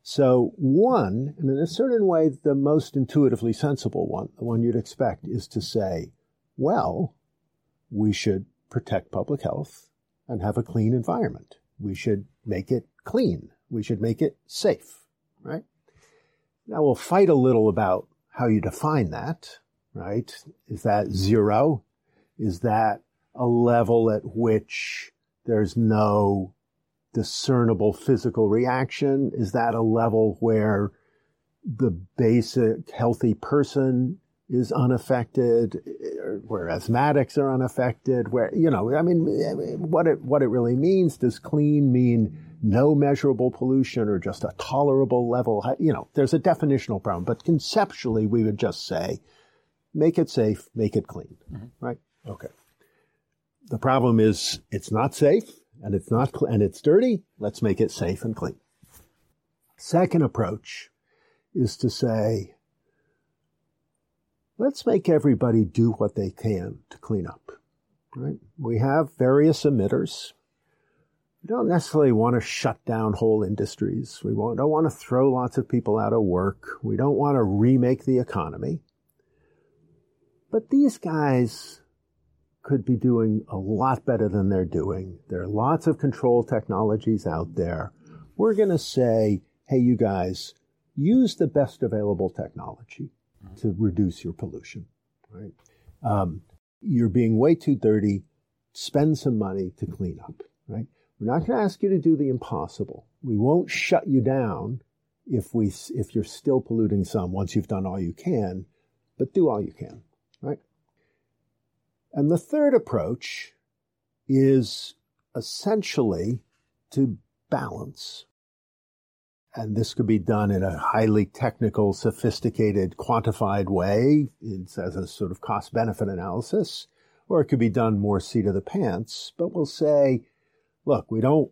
[SPEAKER 2] So, one, and in a certain way, the most intuitively sensible one, the one you'd expect, is to say, well, we should protect public health and have a clean environment. We should make it clean. We should make it safe, right? Now we'll fight a little about how you define that, right? Is that zero? Is that a level at which there's no discernible physical reaction? Is that a level where the basic healthy person is unaffected, where asthmatics are unaffected, where, you know, I mean, what it, what it really means, does clean mean no measurable pollution or just a tolerable level? You know, there's a definitional problem, but conceptually we would just say, make it safe, make it clean, mm-hmm. right? Okay. The problem is it's not safe and it's not, cl- and it's dirty. Let's make it safe and clean. Second approach is to say, let's make everybody do what they can to clean up. Right? We have various emitters. We don't necessarily want to shut down whole industries. We don't want to throw lots of people out of work. We don't want to remake the economy. But these guys could be doing a lot better than they're doing. There are lots of control technologies out there. We're going to say, hey, you guys, use the best available technology to reduce your pollution, right? Um, you're being way too dirty. Spend some money to clean up, right? We're not going to ask you to do the impossible. We won't shut you down if we if you're still polluting some once you've done all you can, but do all you can, right? And the third approach is essentially to balance. And this could be done in a highly technical, sophisticated, quantified way it's as a sort of cost benefit analysis, or it could be done more seat of the pants. But we'll say, look, we don't,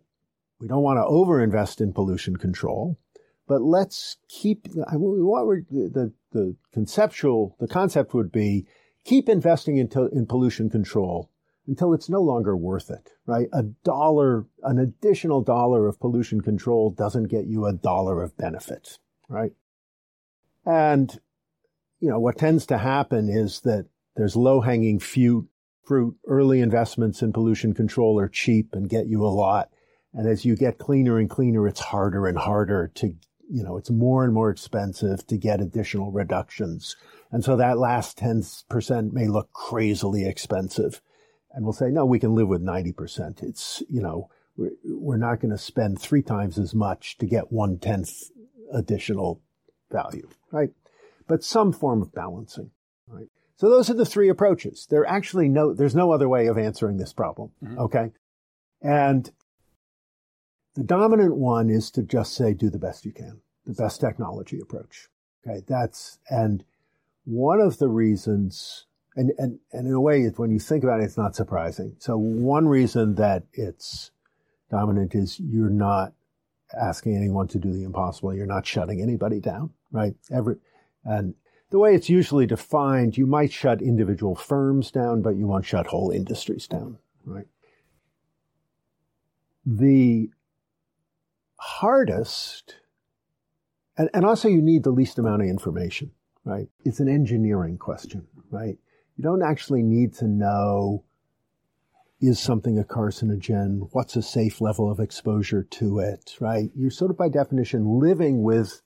[SPEAKER 2] we don't want to overinvest in pollution control, but let's keep, what we're, the, the conceptual, the concept would be keep investing in, in pollution control until it's no longer worth it, right? A dollar, an additional dollar of pollution control doesn't get you a dollar of benefit, right? And, you know, what tends to happen is that there's low hanging fruit, early investments in pollution control are cheap and get you a lot. And as you get cleaner and cleaner, it's harder and harder to, you know, it's more and more expensive to get additional reductions. And so that last 10% may look crazily expensive. And we'll say, no, we can live with 90%. It's, you know, we're, we're not going to spend three times as much to get one tenth additional value, right? But some form of balancing, right? So those are the three approaches. There actually no, there's no other way of answering this problem. Mm-hmm. Okay. And the dominant one is to just say, do the best you can, the best technology approach. Okay. That's, and one of the reasons, and, and, and in a way, when you think about it, it's not surprising. So one reason that it's dominant is you're not asking anyone to do the impossible. You're not shutting anybody down, right? Every, and the way it's usually defined, you might shut individual firms down, but you won't shut whole industries down, right? The hardest, and, and also you need the least amount of information right? It's an engineering question, right? You don't actually need to know is something a carcinogen? What's a safe level of exposure to it, right? You're sort of by definition living with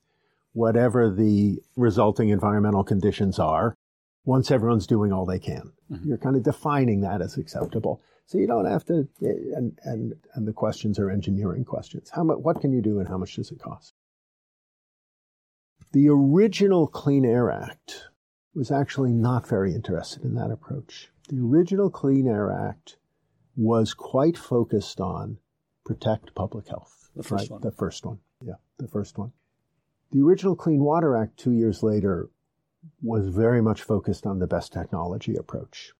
[SPEAKER 2] whatever the resulting environmental conditions are once everyone's doing all they can. Mm-hmm. You're kind of defining that as acceptable. So you don't have to, and, and, and the questions are engineering questions. How much, what can you do and how much does it cost? The original Clean Air Act was actually not very interested in that approach. The original Clean Air Act was quite focused on protect public health.
[SPEAKER 1] The first right? one.
[SPEAKER 2] The first one. Yeah, the first one. The original Clean Water Act, two years later, was very much focused on the best technology approach.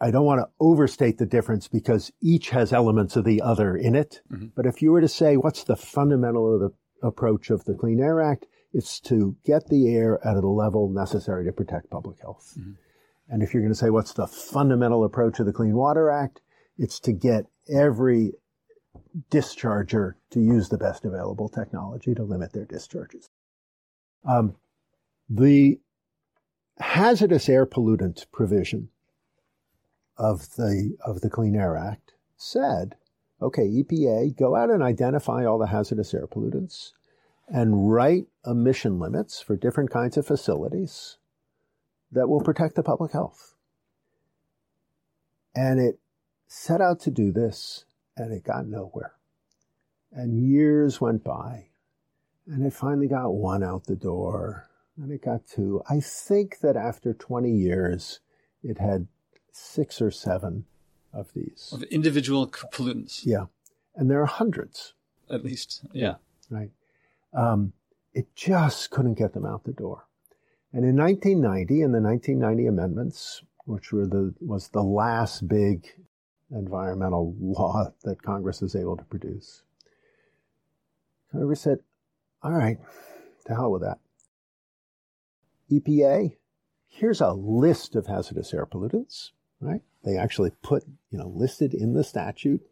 [SPEAKER 2] I don't want to overstate the difference because each has elements of the other in it. Mm-hmm. But if you were to say, what's the fundamental of the approach of the Clean Air Act? It's to get the air at a level necessary to protect public health. Mm-hmm. And if you're going to say, what's the fundamental approach of the Clean Water Act? It's to get every discharger to use the best available technology to limit their discharges. Um, the hazardous air pollutant provision of the of the Clean Air Act said, okay, EPA, go out and identify all the hazardous air pollutants and write emission limits for different kinds of facilities that will protect the public health. And it set out to do this and it got nowhere. And years went by and it finally got one out the door and it got two. I think that after 20 years, it had six or seven of these.
[SPEAKER 1] Of individual pollutants.
[SPEAKER 2] Yeah. And there are hundreds.
[SPEAKER 1] At least. Yeah.
[SPEAKER 2] Right. Um, it just couldn't get them out the door. And in 1990, in the 1990 amendments, which were the, was the last big environmental law that Congress was able to produce, Congress said, all right, to hell with that. EPA, here's a list of hazardous air pollutants, right? They actually put, you know, listed in the statute,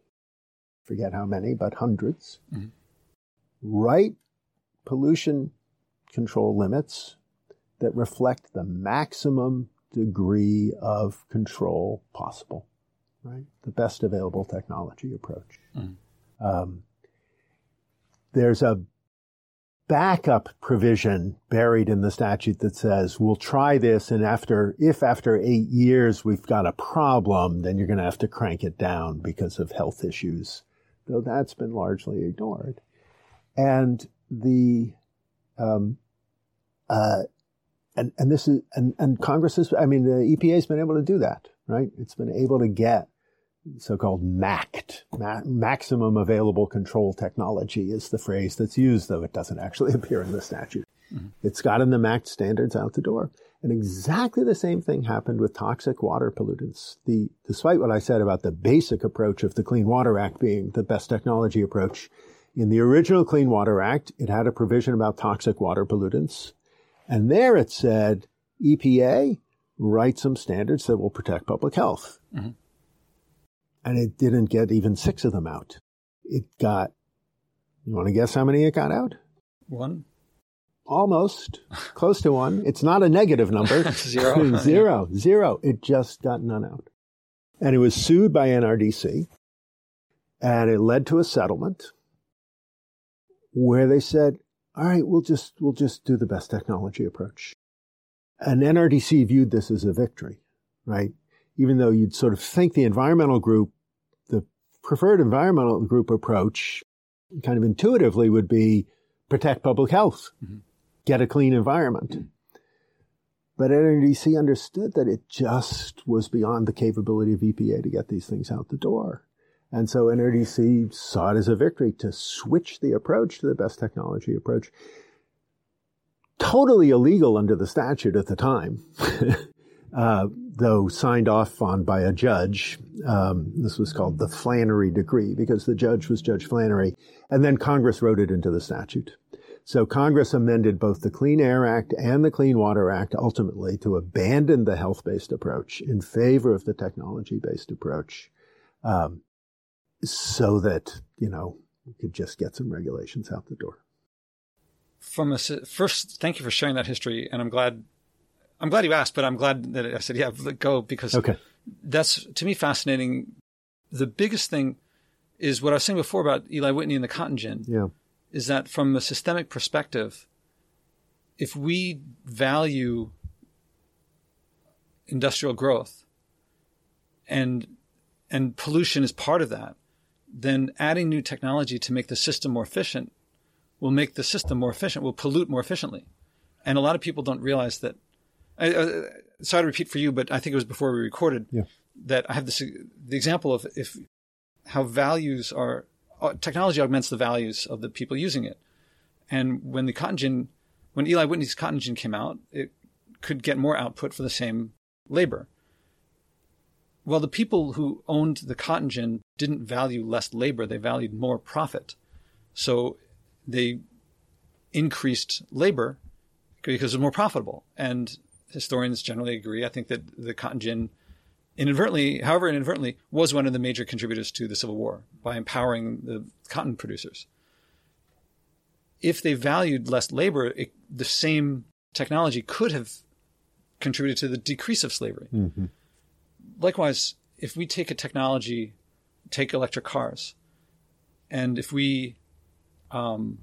[SPEAKER 2] forget how many, but 100s mm-hmm. Write pollution control limits that reflect the maximum degree of control possible, right? The best available technology approach. Mm-hmm. Um, there's a backup provision buried in the statute that says we'll try this and after if after 8 years we've got a problem then you're going to have to crank it down because of health issues. Though that's been largely ignored. And the um, uh, and and this is and and Congress has I mean the EPA has been able to do that right? It's been able to get so-called MACT, ma- maximum available control technology is the phrase that's used, though it doesn't actually appear in the statute. Mm-hmm. It's gotten the MACT standards out the door. And exactly the same thing happened with toxic water pollutants. The, despite what I said about the basic approach of the Clean Water Act being the best technology approach, in the original Clean Water Act, it had a provision about toxic water pollutants. And there it said, EPA, write some standards that will protect public health. Mm-hmm and it didn't get even six of them out. It got, you want to guess how many it got out?
[SPEAKER 1] One.
[SPEAKER 2] Almost. Close to one. It's not a negative number.
[SPEAKER 1] zero.
[SPEAKER 2] zero. Zero. It just got none out. And it was sued by NRDC. And it led to a settlement where they said, all right, we'll just, we'll just do the best technology approach. And NRDC viewed this as a victory, right? Even though you'd sort of think the environmental group preferred environmental group approach, kind of intuitively, would be protect public health, mm-hmm. get a clean environment. Mm-hmm. But NRDC understood that it just was beyond the capability of EPA to get these things out the door. And so NRDC saw it as a victory to switch the approach to the best technology approach. Totally illegal under the statute at the time. uh, though signed off on by a judge. Um, this was called the Flannery Decree because the judge was Judge Flannery. And then Congress wrote it into the statute. So Congress amended both the Clean Air Act and the Clean Water Act ultimately to abandon the health-based approach in favor of the technology-based approach, um, so that you know we could just get some regulations out the door.
[SPEAKER 1] From a first, thank you for sharing that history, and I'm glad I'm glad you asked, but I'm glad that I said, yeah, go because
[SPEAKER 2] okay.
[SPEAKER 1] that's to me fascinating the biggest thing is what I was saying before about Eli Whitney and the cotton gin.
[SPEAKER 2] Yeah.
[SPEAKER 1] Is that from a systemic perspective, if we value industrial growth and and pollution is part of that, then adding new technology to make the system more efficient will make the system more efficient, will pollute more efficiently. And a lot of people don't realize that. I, uh, sorry to repeat for you, but I think it was before we recorded
[SPEAKER 2] Yeah.
[SPEAKER 1] that I have this the example of if how values are uh, technology augments the values of the people using it. And when the cotton gin, when Eli Whitney's cotton gin came out, it could get more output for the same labor. Well, the people who owned the cotton gin didn't value less labor; they valued more profit. So they increased labor because it was more profitable. And historians generally agree. I think that the cotton gin inadvertently, however inadvertently, was one of the major contributors to the Civil War by empowering the cotton producers. If they valued less labor, it, the same technology could have contributed to the decrease of slavery.
[SPEAKER 2] Mhm.
[SPEAKER 1] Likewise, if we take a technology, take electric cars, and if we um,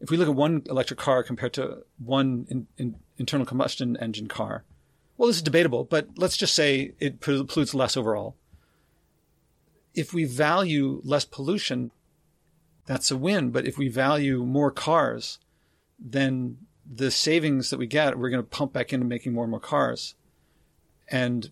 [SPEAKER 1] if we look at one electric car compared to one in, in, internal combustion engine car, well, this is debatable, but let's just say it pollutes less overall. If we value less pollution, that's a win. But if we value more cars, then the savings that we get, we're going to pump back into making more and more cars. And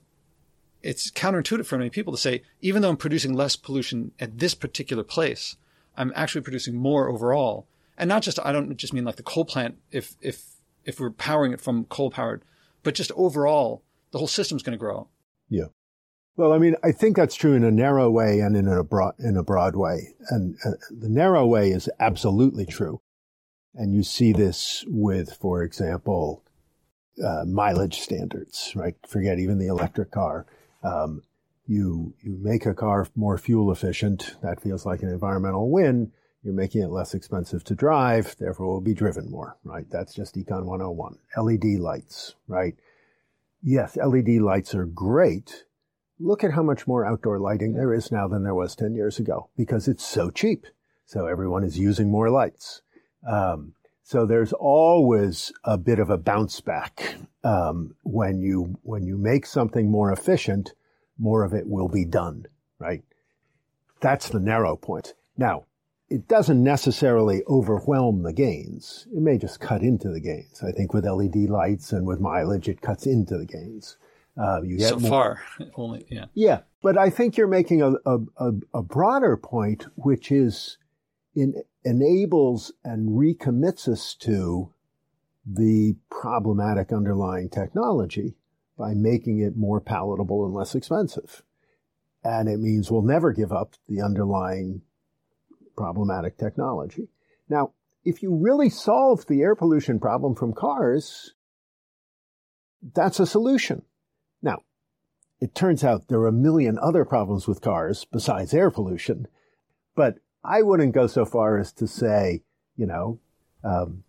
[SPEAKER 1] it's counterintuitive for many people to say, even though I'm producing less pollution at this particular place, I'm actually producing more overall. And not just, I don't just mean like the coal plant, if, if, if we're powering it from coal powered, but just overall, the whole system's going to grow.
[SPEAKER 2] Yeah. Well, I mean, I think that's true in a narrow way and in a broad, in a broad way. And uh, the narrow way is absolutely true. And you see this with, for example, uh, mileage standards, right? Forget even the electric car. Um, you, you make a car more fuel efficient. That feels like an environmental win. You're making it less expensive to drive, therefore will be driven more, right? That's just Econ 101. LED lights, right? Yes, LED lights are great. Look at how much more outdoor lighting there is now than there was 10 years ago because it's so cheap. So everyone is using more lights. Um, so there's always a bit of a bounce back um, when you when you make something more efficient, more of it will be done, right? That's the narrow point. Now, it doesn't necessarily overwhelm the gains. It may just cut into the gains. I think with LED lights and with mileage, it cuts into the gains. Uh, you get
[SPEAKER 1] so
[SPEAKER 2] more-
[SPEAKER 1] far, only, yeah.
[SPEAKER 2] yeah, but I think you're making a, a, a, a broader point, which is in, enables and recommits us to the problematic underlying technology by making it more palatable and less expensive. And it means we'll never give up the underlying problematic technology. Now, if you really solve the air pollution problem from cars, that's a solution. Now, it turns out there are a million other problems with cars besides air pollution, but I wouldn't go so far as to say, you know, um,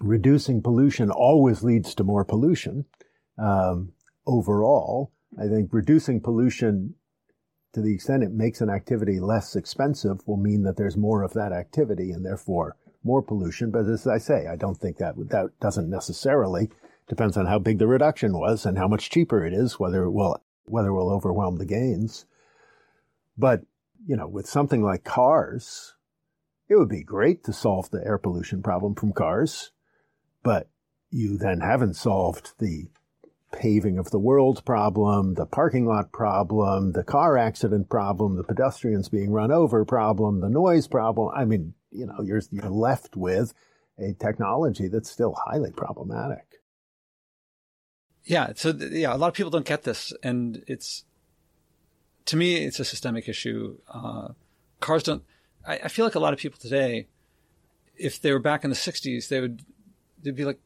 [SPEAKER 2] reducing pollution always leads to more pollution. Um, overall, I think reducing pollution to the extent it makes an activity less expensive will mean that there's more of that activity and therefore more pollution. But as I say, I don't think that that doesn't necessarily depends on how big the reduction was and how much cheaper it is, whether it will whether it will overwhelm the gains. But you know, with something like cars, it would be great to solve the air pollution problem from cars, but you then haven't solved the paving of the world problem, the parking lot problem, the car accident problem, the pedestrians being run over problem, the noise problem. I mean, you know, you're, you're left with a technology that's still highly problematic.
[SPEAKER 1] Yeah. So yeah, a lot of people don't get this, and it's to me, it's a systemic issue. Uh, cars don't. I, I feel like a lot of people today, if they were back in the '60s, they would they'd be like,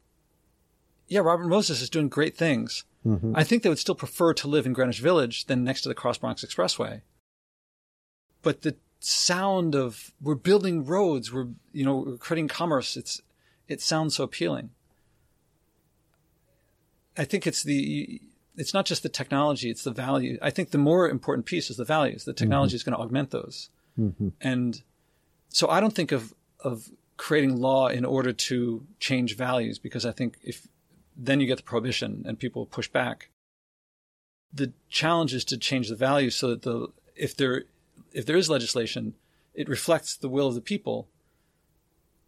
[SPEAKER 1] "Yeah, Robert Moses is doing great things."
[SPEAKER 2] Mm-hmm.
[SPEAKER 1] I think they would still prefer to live in Greenwich Village than next to the Cross Bronx Expressway. But the sound of we're building roads, we're you know we're creating commerce. It's it sounds so appealing. I think it's the it's not just the technology, it's the value. I think the more important piece is the values. The technology mm-hmm. is going to augment those. Mm-hmm. And so I don't think of, of creating law in order to change values because I think if then you get the prohibition and people push back. The challenge is to change the values so that the if there if there is legislation, it reflects the will of the people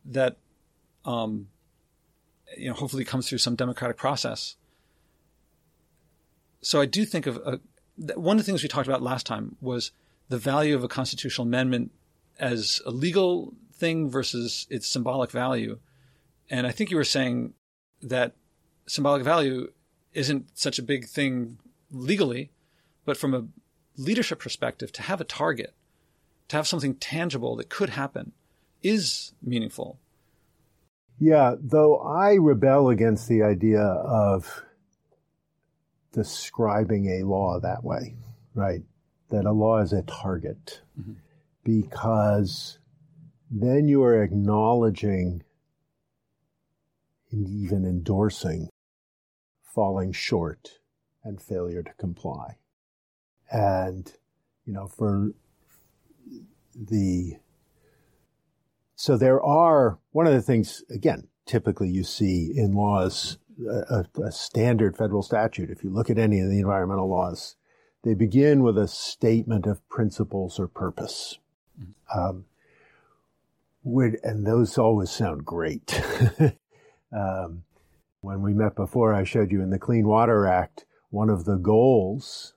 [SPEAKER 1] that um, you know hopefully comes through some democratic process. So I do think of a, one of the things we talked about last time was the value of a constitutional amendment as a legal thing versus its symbolic value. And I think you were saying that symbolic value isn't such a big thing legally, but from a leadership perspective, to have a target, to have something tangible that could happen is meaningful.
[SPEAKER 2] Yeah, though I rebel against the idea of describing a law that way, right? That a law is a target, mm-hmm. because then you are acknowledging and even endorsing falling short and failure to comply. And, you know, for the, so there are, one of the things, again, typically you see in laws, a, a standard federal statute, if you look at any of the environmental laws, they begin with a statement of principles or purpose. Mm-hmm. Um, would, and those always sound great. um, when we met before, I showed you in the Clean Water Act, one of the goals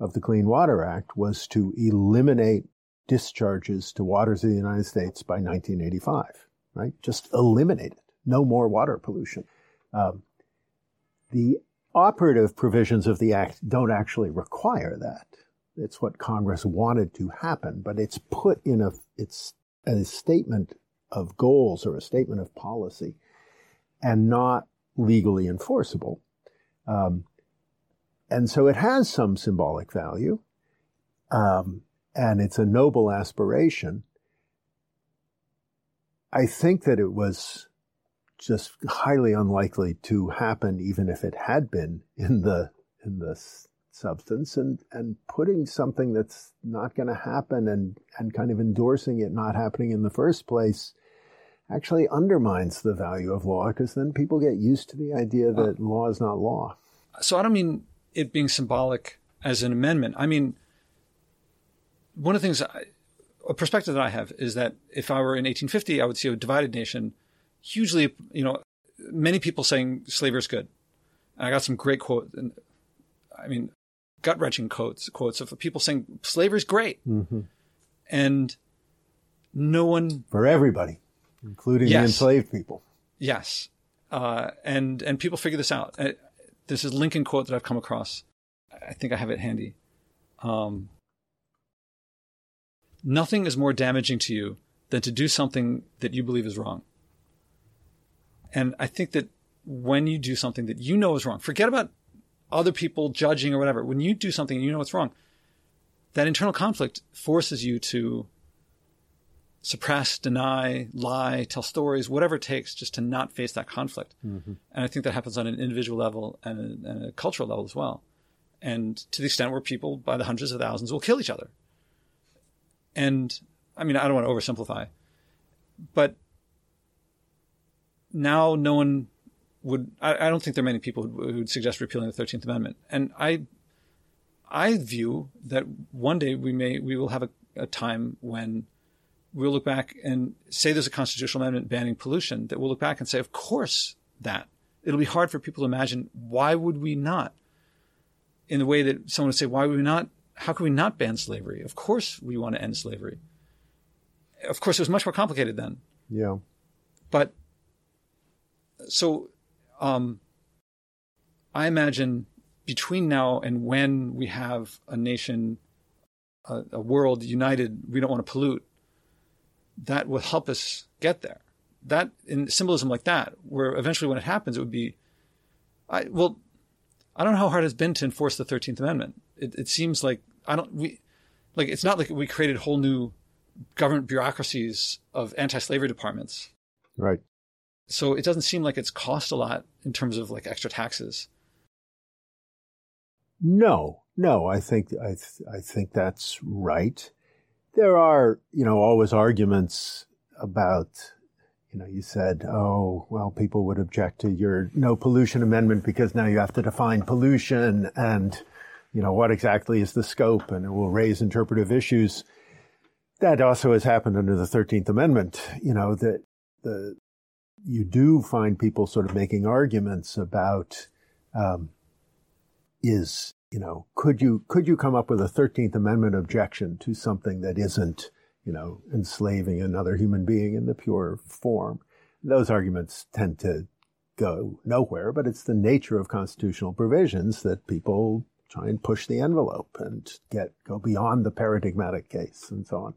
[SPEAKER 2] of the Clean Water Act was to eliminate discharges to waters of the United States by 1985, right? Just eliminate it. No more water pollution. Um, the operative provisions of the act don't actually require that. It's what Congress wanted to happen, but it's put in a, it's a statement of goals or a statement of policy and not legally enforceable. Um, and so it has some symbolic value, um, and it's a noble aspiration. I think that it was just highly unlikely to happen, even if it had been in the in the substance, and and putting something that's not going to happen and and kind of endorsing it not happening in the first place actually undermines the value of law because then people get used to the idea that uh, law is not law.
[SPEAKER 1] So I don't mean it being symbolic as an amendment. I mean, one of the things, I, a perspective that I have is that if I were in 1850, I would see a divided nation, hugely, you know, many people saying slavery is good. And I got some great quotes. And I mean, gut wrenching quotes, quotes of people saying slavery is great. Mm-hmm. And no one.
[SPEAKER 2] For everybody including yes. the enslaved people.
[SPEAKER 1] Yes, uh, and and people figure this out. Uh, this is Lincoln quote that I've come across. I think I have it handy. Um, Nothing is more damaging to you than to do something that you believe is wrong. And I think that when you do something that you know is wrong, forget about other people judging or whatever. When you do something and you know it's wrong, that internal conflict forces you to suppress, deny, lie, tell stories, whatever it takes just to not face that conflict. Mm-hmm. And I think that happens on an individual level and a, and a, cultural level as well. And to the extent where people by the hundreds of thousands will kill each other. And I mean, I don't want to oversimplify, but now no one would, I, I don't think there are many people who would suggest repealing the 13th Amendment. And I, I view that one day we may, we will have a, a time when we'll look back and say there's a constitutional amendment banning pollution, that we'll look back and say, of course, that. It'll be hard for people to imagine why would we not? In the way that someone would say, why would we not? How could we not ban slavery? Of course, we want to end slavery. Of course, it was much more complicated then.
[SPEAKER 2] Yeah.
[SPEAKER 1] But so, um, I imagine between now and when we have a nation, a, a world united, we don't want to pollute that will help us get there. That in symbolism like that, where eventually when it happens, it would be, I well, I don't know how hard it's been to enforce the Thirteenth Amendment. It, it seems like I don't we, like it's not like we created whole new government bureaucracies of anti-slavery departments.
[SPEAKER 2] Right.
[SPEAKER 1] So it doesn't seem like it's cost a lot in terms of like extra taxes.
[SPEAKER 2] No, no, I think I th- I think that's right. There are, you know, always arguments about, you know, you said, oh, well, people would object to your no pollution amendment because now you have to define pollution and, you know, what exactly is the scope, and it will raise interpretive issues. That also has happened under the Thirteenth Amendment. You know that the you do find people sort of making arguments about um, is you know could you could you come up with a 13th amendment objection to something that isn't you know enslaving another human being in the pure form? Those arguments tend to go nowhere but it's the nature of constitutional provisions that people try and push the envelope and get go beyond the paradigmatic case and so on.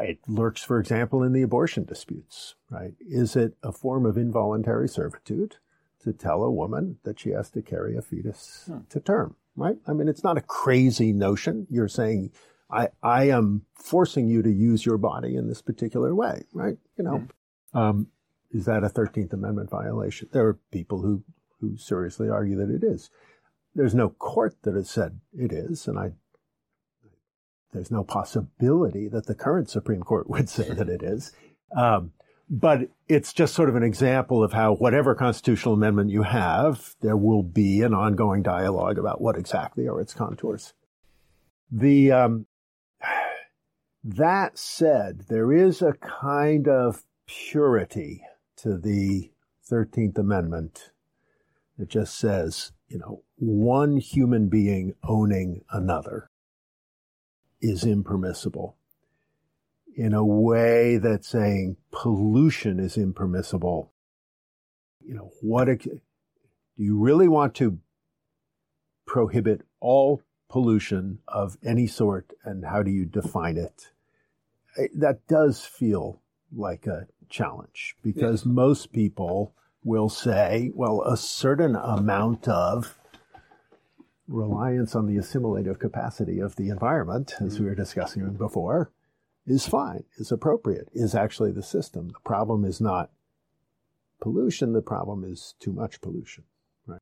[SPEAKER 2] It lurks, for example, in the abortion disputes, right? Is it a form of involuntary servitude to tell a woman that she has to carry a fetus hmm. to term, right? I mean, it's not a crazy notion. You're saying, I, I am forcing you to use your body in this particular way, right? You know, hmm. um, is that a 13th Amendment violation? There are people who, who seriously argue that it is. There's no court that has said it is, and I there's no possibility that the current Supreme Court would say that it is. Um, but it's just sort of an example of how whatever constitutional amendment you have, there will be an ongoing dialogue about what exactly are its contours. The um, that said, there is a kind of purity to the Thirteenth Amendment that just says, you know, one human being owning another is impermissible in a way that saying pollution is impermissible. You know, what do you really want to prohibit all pollution of any sort and how do you define it? That does feel like a challenge because yes. most people will say, well, a certain amount of reliance on the assimilative capacity of the environment, as we were mm-hmm. discussing before, is fine, is appropriate, is actually the system. The problem is not pollution, the problem is too much pollution. Right?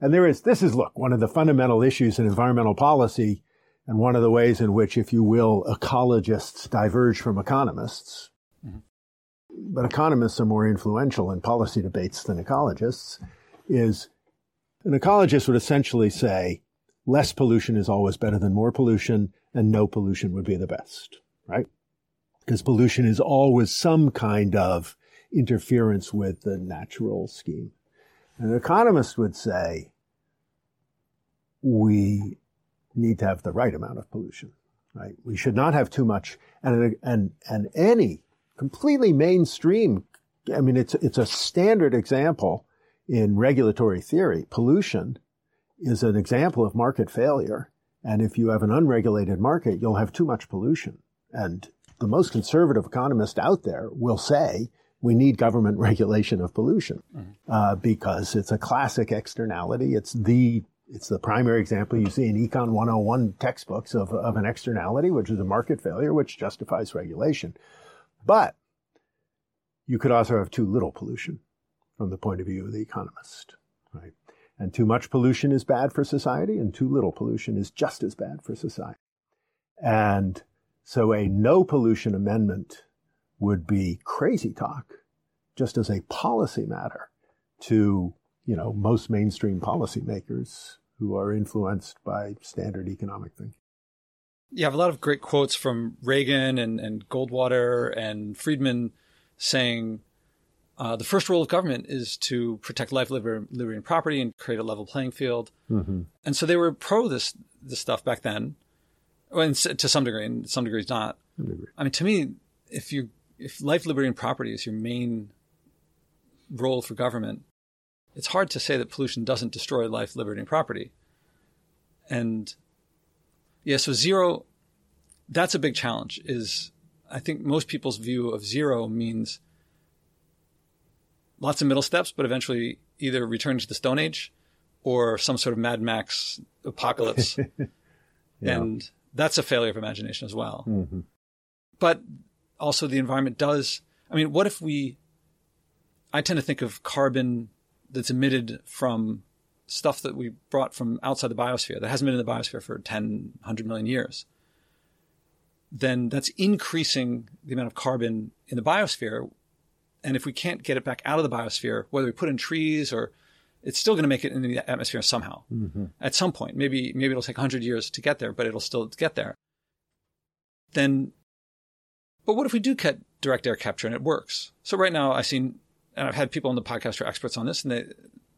[SPEAKER 2] And there is, this is, look, one of the fundamental issues in environmental policy, and one of the ways in which, if you will, ecologists diverge from economists. Mm-hmm. But economists are more influential in policy debates than ecologists, is an ecologist would essentially say less pollution is always better than more pollution, and no pollution would be the best, right? Because pollution is always some kind of interference with the natural scheme. An economist would say we need to have the right amount of pollution, right? We should not have too much, and and and any completely mainstream. I mean, it's it's a standard example in regulatory theory, pollution is an example of market failure. And if you have an unregulated market, you'll have too much pollution. And the most conservative economist out there will say we need government regulation of pollution mm-hmm. uh, because it's a classic externality. It's the it's the primary example you see in Econ 101 textbooks of, of an externality, which is a market failure, which justifies regulation. But you could also have too little pollution from the point of view of the economist, right? And too much pollution is bad for society, and too little pollution is just as bad for society. And so a no pollution amendment would be crazy talk, just as a policy matter to, you know, most mainstream policymakers who are influenced by standard economic thinking.
[SPEAKER 1] You have a lot of great quotes from Reagan and, and Goldwater and Friedman saying uh, the first role of government is to protect life, liberty, liberty, and property, and create a level playing field. Mm-hmm. And so they were pro this this stuff back then, and to some degree, and some degrees not. I mean, to me, if you if life, liberty, and property is your main role for government, it's hard to say that pollution doesn't destroy life, liberty, and property. And yeah, so zero, that's a big challenge. Is I think most people's view of zero means lots of middle steps, but eventually either return to the Stone Age or some sort of Mad Max apocalypse. yeah. And that's a failure of imagination as well. Mm-hmm. But also, the environment does. I mean, what if we? I tend to think of carbon that's emitted from stuff that we brought from outside the biosphere that hasn't been in the biosphere for 10, 100 million years, then that's increasing the amount of carbon in the biosphere. And if we can't get it back out of the biosphere, whether we put in trees or it's still going to make it into the atmosphere somehow mm-hmm. at some point. Maybe maybe it'll take 100 years to get there, but it'll still get there. Then, but what if we do get direct air capture and it works? So right now, I've seen, and I've had people on the podcast who are experts on this, and they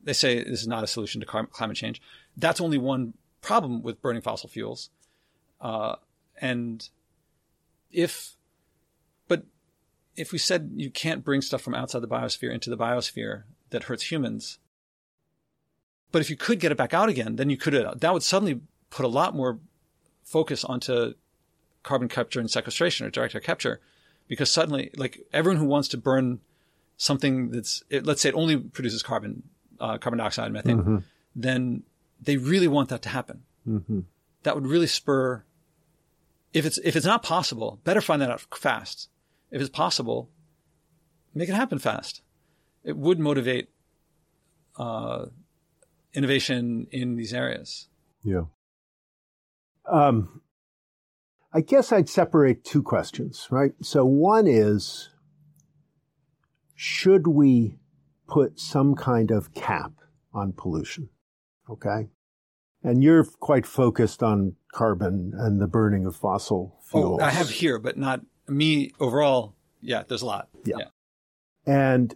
[SPEAKER 1] they say this is not a solution to climate change. That's only one problem with burning fossil fuels, uh, and if, but if we said you can't bring stuff from outside the biosphere into the biosphere that hurts humans but if you could get it back out again, then you could, that would suddenly put a lot more focus onto carbon capture and sequestration or direct air capture because suddenly, like everyone who wants to burn something that's, it, let's say it only produces carbon, uh, carbon dioxide, methane, mm-hmm. then they really want that to happen. Mm-hmm. That would really spur, if it's, if it's not possible, better find that out fast. If it's possible, make it happen fast. It would motivate, uh, innovation in these areas?
[SPEAKER 2] Yeah. Um, I guess I'd separate two questions, right? So one is, should we put some kind of cap on pollution? Okay. And you're quite focused on carbon and the burning of fossil fuels.
[SPEAKER 1] Oh, I have here, but not me overall. Yeah, there's a lot.
[SPEAKER 2] Yeah. yeah. And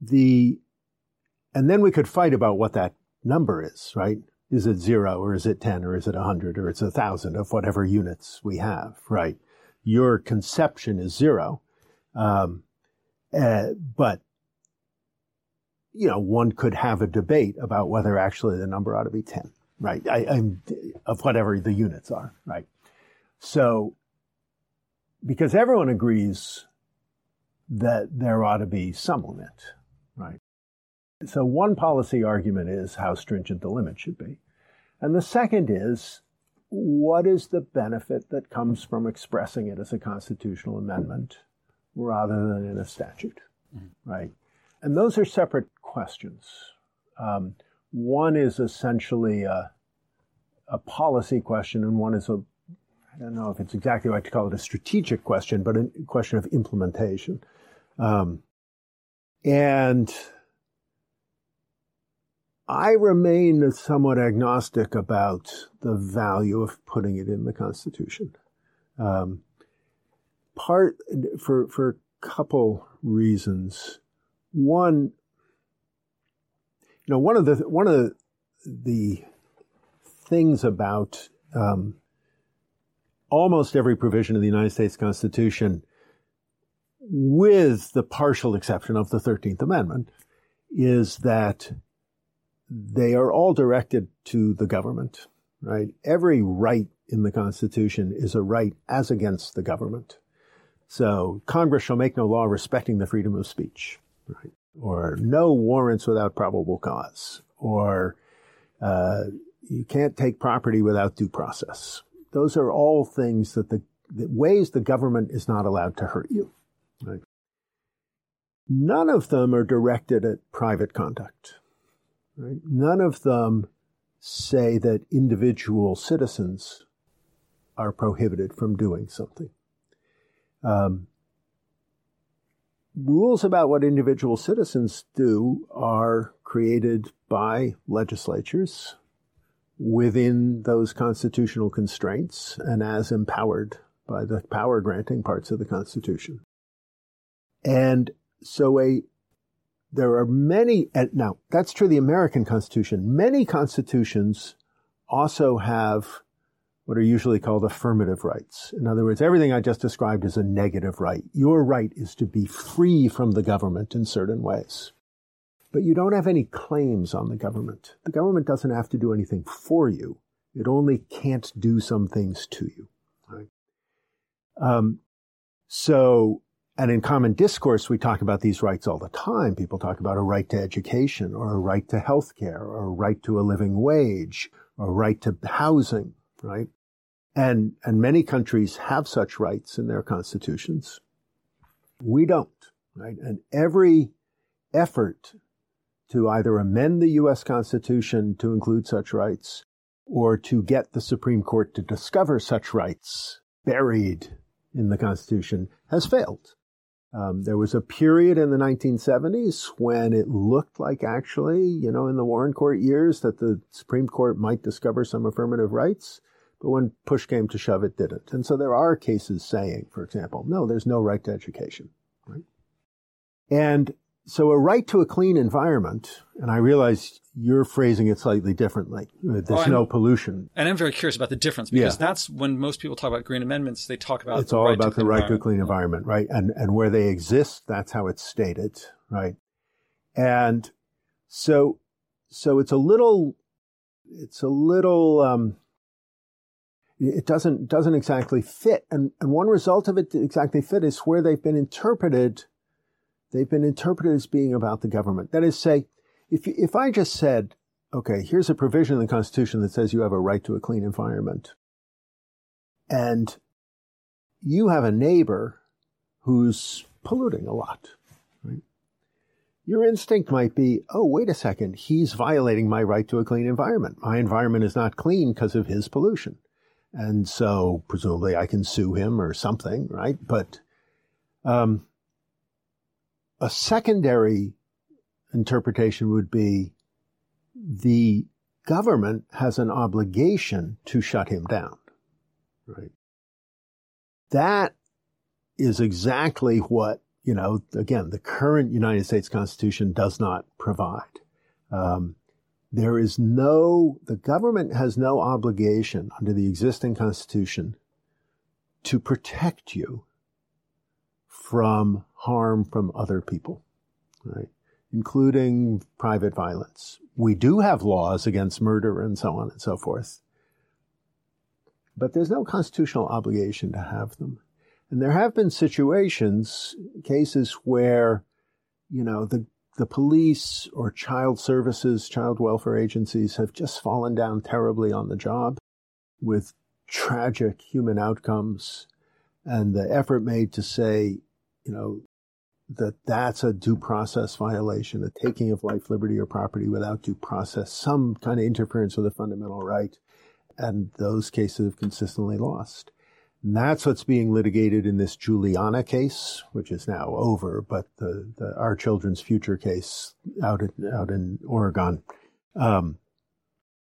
[SPEAKER 2] the and then we could fight about what that number is, right? Is it zero or is it 10 or is it 100 or it's a thousand of whatever units we have, right? Your conception is zero. Um, uh, but, you know, one could have a debate about whether actually the number ought to be 10, right? I, of whatever the units are, right? So, because everyone agrees that there ought to be some limit? So, one policy argument is how stringent the limit should be. And the second is what is the benefit that comes from expressing it as a constitutional amendment rather than in a statute, mm-hmm. right? And those are separate questions. Um, one is essentially a, a policy question, and one is a I don't know if it's exactly right to call it a strategic question, but a question of implementation. Um, and I remain somewhat agnostic about the value of putting it in the Constitution. Um, part for for a couple reasons. One, you know, one of the one of the, things about um, almost every provision of the United States Constitution, with the partial exception of the Thirteenth Amendment, is that they are all directed to the government, right? Every right in the Constitution is a right as against the government. So Congress shall make no law respecting the freedom of speech, right? Or no warrants without probable cause, or uh, you can't take property without due process. Those are all things that the that ways the government is not allowed to hurt you. Right? None of them are directed at private conduct. Right? None of them say that individual citizens are prohibited from doing something. Um, rules about what individual citizens do are created by legislatures within those constitutional constraints and as empowered by the power granting parts of the Constitution. And so a there are many, now that's true of the American Constitution. Many constitutions also have what are usually called affirmative rights. In other words, everything I just described is a negative right. Your right is to be free from the government in certain ways. But you don't have any claims on the government. The government doesn't have to do anything for you. It only can't do some things to you. Right? Um, so and in common discourse, we talk about these rights all the time. People talk about a right to education or a right to health care or a right to a living wage or a right to housing, right? And, and many countries have such rights in their constitutions. We don't, right? And every effort to either amend the U.S. Constitution to include such rights or to get the Supreme Court to discover such rights buried in the Constitution has failed. Um, there was a period in the 1970s when it looked like actually, you know, in the Warren Court years that the Supreme Court might discover some affirmative rights. But when push came to shove, it didn't. And so there are cases saying, for example, no, there's no right to education, right? And so a right to a clean environment, and I realize you're phrasing it slightly differently. There's oh, no pollution.
[SPEAKER 1] And I'm very curious about the difference because yeah. that's when most people talk about green amendments, they talk about
[SPEAKER 2] it's all right about the right to a clean environment, right? And and where they exist, that's how it's stated, right? And so so it's a little it's a little um, it doesn't doesn't exactly fit. And and one result of it exactly fit is where they've been interpreted They've been interpreted as being about the government. That is, say, if, if I just said, okay, here's a provision in the Constitution that says you have a right to a clean environment, and you have a neighbor who's polluting a lot, right? Your instinct might be, oh, wait a second, he's violating my right to a clean environment. My environment is not clean because of his pollution. And so presumably I can sue him or something, right? But um, a secondary interpretation would be the government has an obligation to shut him down. Right. That is exactly what, you know, again, the current United States Constitution does not provide. Um, there is no, the government has no obligation under the existing Constitution to protect you from harm from other people, right? Including private violence. We do have laws against murder and so on and so forth. But there's no constitutional obligation to have them. And there have been situations, cases where, you know, the, the police or child services, child welfare agencies have just fallen down terribly on the job with tragic human outcomes and the effort made to say, you know, that that's a due process violation, a taking of life, liberty, or property without due process, some kind of interference with a fundamental right. And those cases have consistently lost. And that's what's being litigated in this Juliana case, which is now over, but the, the Our Children's Future case out in, out in Oregon um,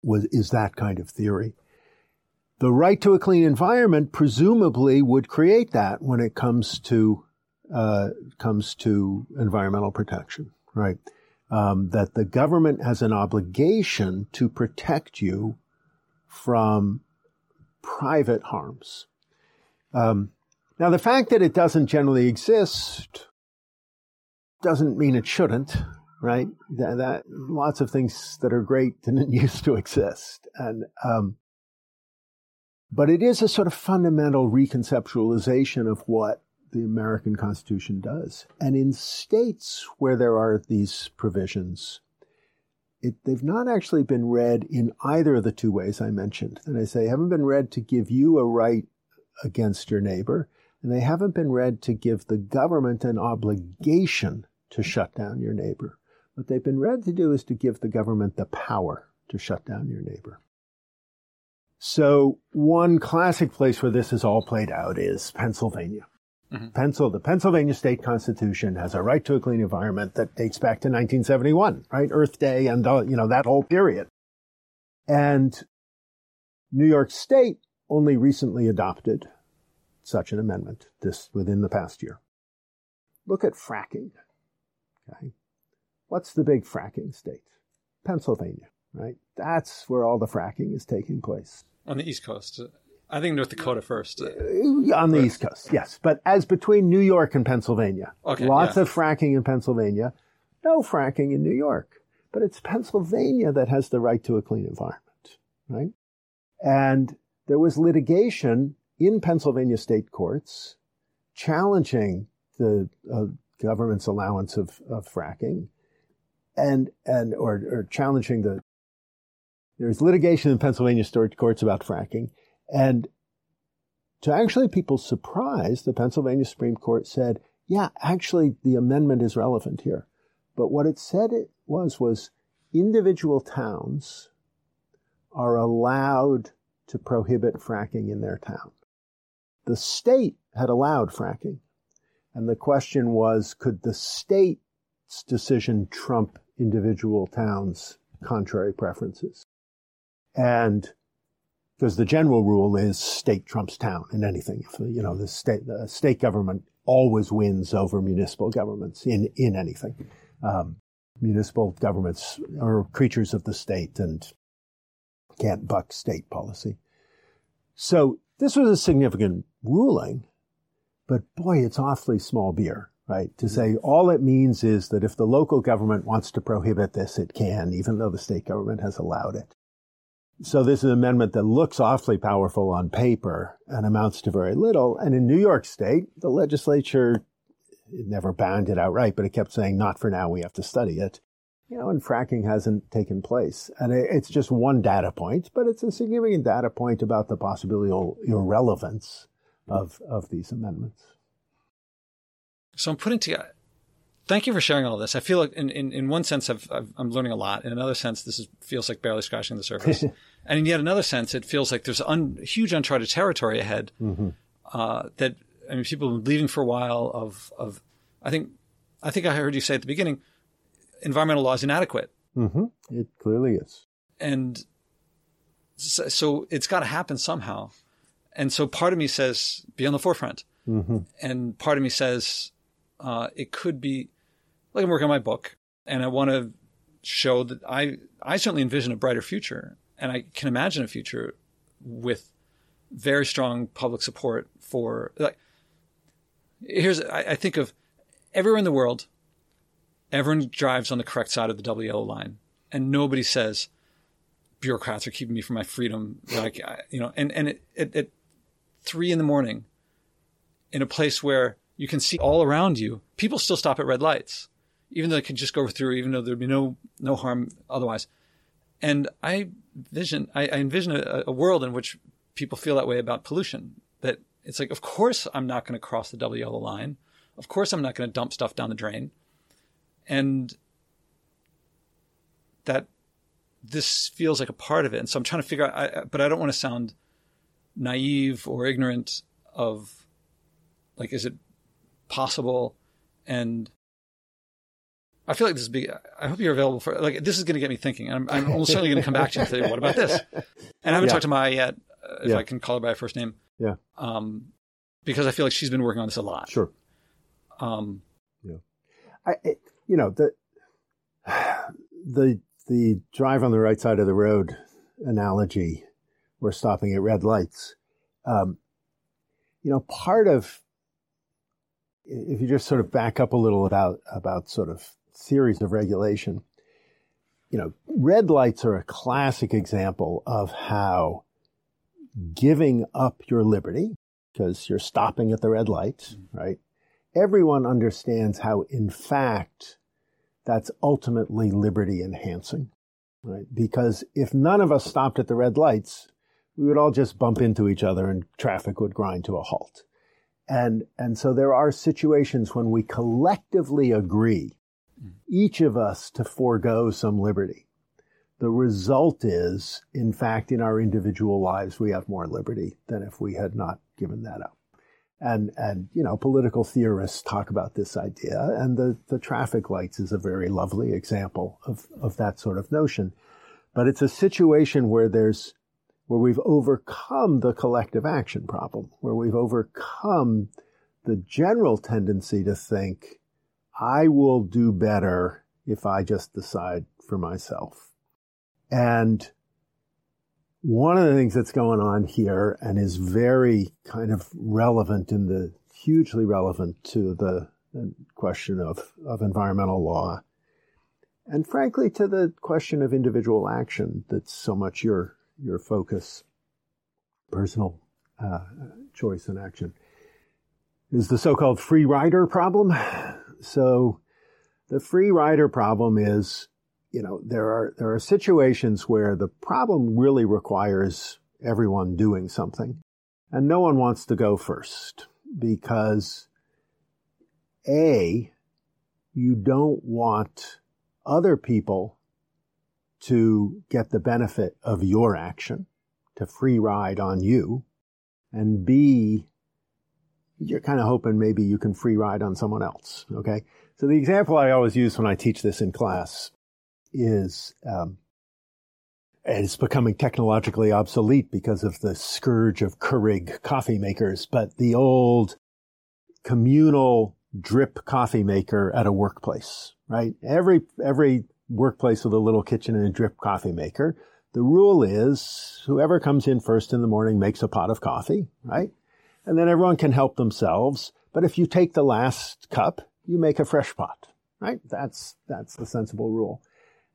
[SPEAKER 2] was is that kind of theory. The right to a clean environment presumably would create that when it comes to uh, comes to environmental protection, right? Um, that the government has an obligation to protect you from private harms. Um, now, the fact that it doesn't generally exist doesn't mean it shouldn't, right? That, that lots of things that are great didn't used to exist, and um, but it is a sort of fundamental reconceptualization of what the American Constitution does. And in states where there are these provisions, it, they've not actually been read in either of the two ways I mentioned. And I say, haven't been read to give you a right against your neighbor, and they haven't been read to give the government an obligation to shut down your neighbor. What they've been read to do is to give the government the power to shut down your neighbor. So, one classic place where this is all played out is Pennsylvania. Mm-hmm. Pencil, the Pennsylvania state constitution has a right to a clean environment that dates back to 1971, right? Earth Day and, uh, you know, that whole period. And New York State only recently adopted such an amendment this within the past year. Look at fracking. Okay. What's the big fracking state? Pennsylvania, right? That's where all the fracking is taking place.
[SPEAKER 1] On the East Coast. I think North Dakota first. Uh,
[SPEAKER 2] on the but, East Coast, yes. But as between New York and Pennsylvania, okay, lots yeah. of fracking in Pennsylvania, no fracking in New York. But it's Pennsylvania that has the right to a clean environment, right? And there was litigation in Pennsylvania state courts challenging the uh, government's allowance of, of fracking and, and, or, or challenging the, there's litigation in Pennsylvania state courts about fracking and to actually people's surprise, the Pennsylvania Supreme Court said, yeah, actually, the amendment is relevant here. But what it said it was was individual towns are allowed to prohibit fracking in their town. The state had allowed fracking. And the question was, could the state's decision trump individual towns' contrary preferences? And because the general rule is state trumps town in anything. If, you know, the state, the state government always wins over municipal governments in, in anything. Um, municipal governments are creatures of the state and can't buck state policy. So this was a significant ruling, but boy, it's awfully small beer, right? To say all it means is that if the local government wants to prohibit this, it can, even though the state government has allowed it. So this is an amendment that looks awfully powerful on paper and amounts to very little. And in New York State, the legislature it never banned it outright, but it kept saying, not for now, we have to study it. You know, and fracking hasn't taken place. And it's just one data point, but it's a significant data point about the possible irrelevance of, of these amendments.
[SPEAKER 1] So I'm putting together, thank you for sharing all this. I feel like in, in, in one sense, i am learning a lot. In another sense, this is, feels like barely scratching the surface. and in yet another sense, it feels like there's un, huge uncharted territory ahead mm-hmm. uh, that I mean, people have been leaving for a while. Of of, I think, I think I heard you say at the beginning, environmental law is inadequate.
[SPEAKER 2] Mm-hmm. It clearly is,
[SPEAKER 1] and so, so it's got to happen somehow. And so part of me says, be on the forefront, mm-hmm. and part of me says, uh, it could be like I'm working on my book, and I want to show that I I certainly envision a brighter future, and I can imagine a future with very strong public support for like here's I, I, think of everywhere in the world, everyone drives on the correct side of the double yellow line, and nobody says bureaucrats are keeping me from my freedom. Like you know, and and at three in the morning, in a place where you can see all around you, people still stop at red lights, even though they could just go through, even though there'd be no no harm otherwise. And I vision, I, I envision a, a world in which people feel that way about pollution. That it's like, of course, I'm not going to cross the double yellow line. Of course, I'm not going to dump stuff down the drain. And that this feels like a part of it. And so I'm trying to figure out, I, but I don't want to sound naive or ignorant of like, is it possible? And I feel like this is big. I hope you're available for like this is going to get me thinking. I'm, I'm almost certainly going to come back to you and say, "What about this?" And I haven't yeah. talked to Maya yet, uh, if yeah. I can call her by her first name.
[SPEAKER 2] Yeah.
[SPEAKER 1] Um, because I feel like she's been working on this a lot.
[SPEAKER 2] Sure.
[SPEAKER 1] Um,
[SPEAKER 2] yeah. I, you know, the, the, the drive on the right side of the road analogy, we're stopping at red lights. Um, you know, part of, if you just sort of back up a little about, about sort of theories of regulation, you know, red lights are a classic example of how giving up your liberty because you're stopping at the red light, mm-hmm. right? Everyone understands how, in fact, that's ultimately liberty enhancing, right? Because if none of us stopped at the red lights, we would all just bump into each other and traffic would grind to a halt. And, and so there are situations when we collectively agree. Each of us to forego some liberty. The result is, in fact, in our individual lives, we have more liberty than if we had not given that up. And, and, you know, political theorists talk about this idea, and the, the traffic lights is a very lovely example of, of that sort of notion. But it's a situation where there's, where we've overcome the collective action problem, where we've overcome the general tendency to think, I will do better if I just decide for myself. And one of the things that's going on here and is very kind of relevant in the hugely relevant to the, question of, of environmental law and frankly to the question of individual action that's so much your your focus personal uh, choice and action is the so-called free rider problem so the free rider problem is you know, there are, there are situations where the problem really requires everyone doing something and no one wants to go first because A, you don't want other people to get the benefit of your action, to free ride on you, and B, you're kind of hoping maybe you can free ride on someone else. Okay. So the example I always use when I teach this in class is, um, it's becoming technologically obsolete because of the scourge of Keurig coffee makers, but the old communal drip coffee maker at a workplace, right? Every, every workplace with a little kitchen and a drip coffee maker. The rule is whoever comes in first in the morning makes a pot of coffee, right? And then everyone can help themselves. But if you take the last cup, you make a fresh pot, right? That's, that's the sensible rule.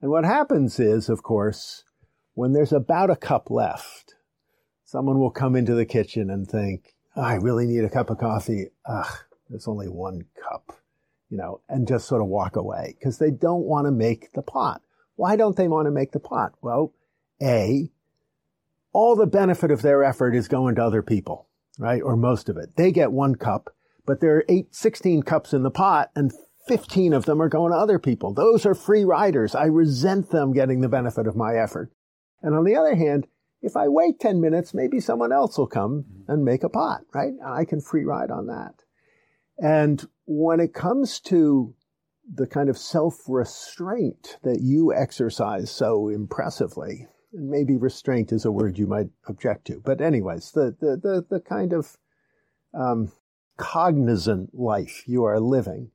[SPEAKER 2] And what happens is, of course, when there's about a cup left, someone will come into the kitchen and think, oh, I really need a cup of coffee. Ugh, there's only one cup, you know, and just sort of walk away because they don't want to make the pot. Why don't they want to make the pot? Well, A, all the benefit of their effort is going to other people, right? Or most of it. They get one cup, but there are eight, 16 cups in the pot and 15 of them are going to other people. Those are free riders. I resent them getting the benefit of my effort. And on the other hand, if I wait 10 minutes, maybe someone else will come and make a pot, right? I can free ride on that. And when it comes to the kind of self-restraint that you exercise so impressively, maybe restraint is a word you might object to, but anyways, the, the, the, the kind of um, cognizant life you are living,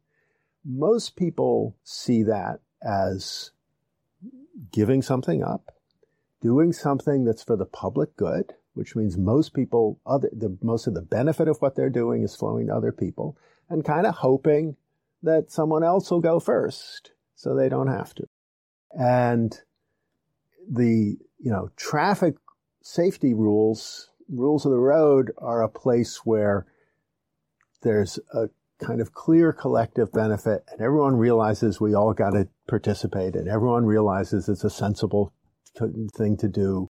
[SPEAKER 2] most people see that as giving something up, doing something that's for the public good, which means most people, other, the, most of the benefit of what they're doing is flowing to other people, and kind of hoping that someone else will go first so they don't have to. And the, you know, traffic safety rules, rules of the road are a place where there's a kind of clear collective benefit and everyone realizes we all got to participate and everyone realizes it's a sensible thing to do.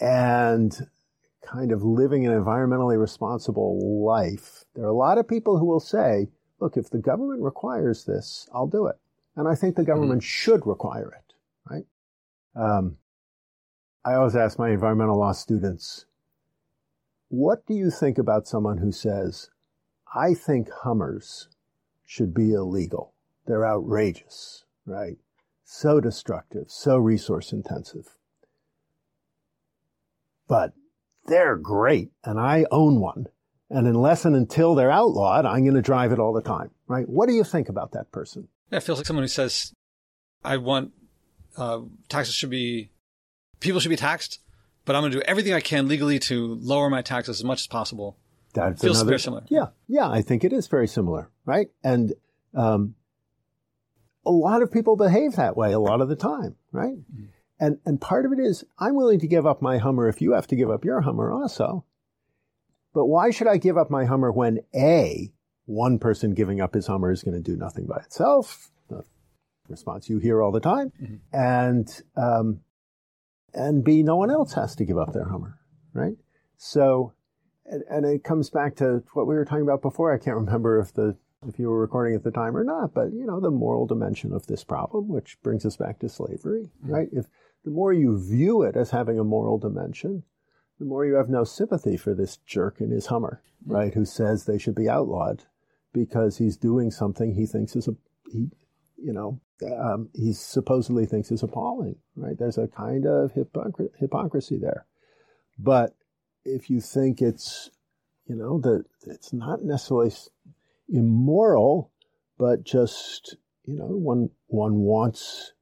[SPEAKER 2] And kind of living an environmentally responsible life, there are a lot of people who will say, look, if the government requires this, I'll do it. And I think the government mm-hmm. should require it, right? Um, I always ask my environmental law students, what do you think about someone who says, I think Hummers should be illegal? They're outrageous, right? So destructive, so resource intensive. But they're great and I own one. And unless and until they're outlawed, I'm going to drive it all the time, right? What do you think about that person?
[SPEAKER 1] It feels like someone who says, I want uh, taxes should be, people should be taxed, but I'm going to do everything I can legally to lower my taxes as much as possible.
[SPEAKER 2] That
[SPEAKER 1] feels
[SPEAKER 2] another,
[SPEAKER 1] very similar.
[SPEAKER 2] Yeah, yeah, I think it is very similar, right? And um, a lot of people behave that way a lot of the time, right? Mm-hmm. And, and part of it is I'm willing to give up my Hummer if you have to give up your Hummer also. But why should I give up my Hummer when A, one person giving up his Hummer is going to do nothing by itself? Response you hear all the time. Mm-hmm. And, um, and B, no one else has to give up their Hummer, right? So, and, and it comes back to what we were talking about before. I can't remember if the if you were recording at the time or not, but you know, the moral dimension of this problem, which brings us back to slavery, mm-hmm. right? If the more you view it as having a moral dimension, the more you have no sympathy for this jerk in his Hummer, mm-hmm. right? Who says they should be outlawed because he's doing something he thinks is a, he, you know, um, he supposedly thinks is appalling, right? There's a kind of hypocr- hypocrisy there. But if you think it's, you know, that it's not necessarily immoral, but just, you know, one, one wants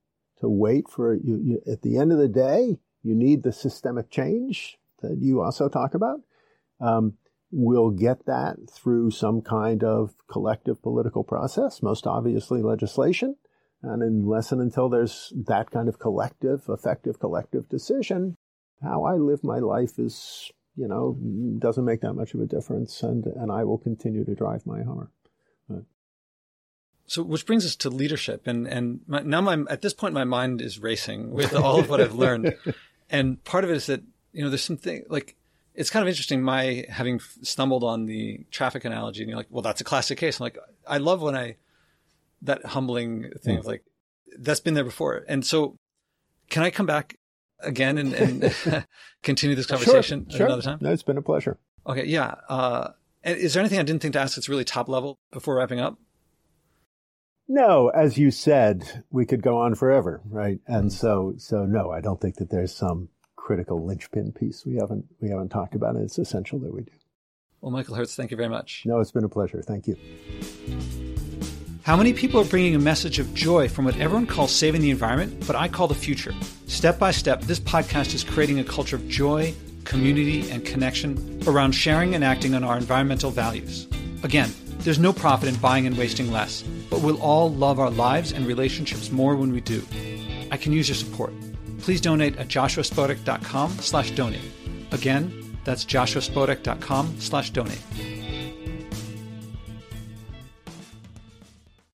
[SPEAKER 2] to wait for you, you, at the end of the day, you need the systemic change that you also talk about. Um, we'll get that through some kind of collective political process, most obviously legislation. And unless and until there's that kind of collective, effective collective decision, how I live my life is you know, doesn't make that much of a difference, and and I will continue to drive my Hummer. But.
[SPEAKER 1] So, which brings us to leadership, and and my, now my at this point my mind is racing with all of what I've learned, and part of it is that you know there's something like it's kind of interesting my having stumbled on the traffic analogy, and you're like, well, that's a classic case. I'm like, I love when I that humbling thing mm. of like, that's been there before. And so can I come back again and, and continue this conversation
[SPEAKER 2] sure, sure.
[SPEAKER 1] another time?
[SPEAKER 2] No, it's been a pleasure.
[SPEAKER 1] Okay. Yeah. Uh, is there anything I didn't think to ask that's really top level before wrapping up?
[SPEAKER 2] No, as you said, we could go on forever, right? And mm. so, so no, I don't think that there's some critical linchpin piece we haven't we haven't talked about. And it's essential that we do.
[SPEAKER 1] Well, Michael Herz, thank you very much.
[SPEAKER 2] No, it's been a pleasure. Thank you.
[SPEAKER 1] How many people are bringing a message of joy from what everyone calls saving the environment, but I call the future? Step by step, this podcast is creating a culture of joy, community, and connection around sharing and acting on our environmental values. Again, there's no profit in buying and wasting less, but we'll all love our lives and relationships more when we do. I can use your support. Please donate at joshuaspodek.com slash donate. Again, that's joshuaspodek.com slash donate.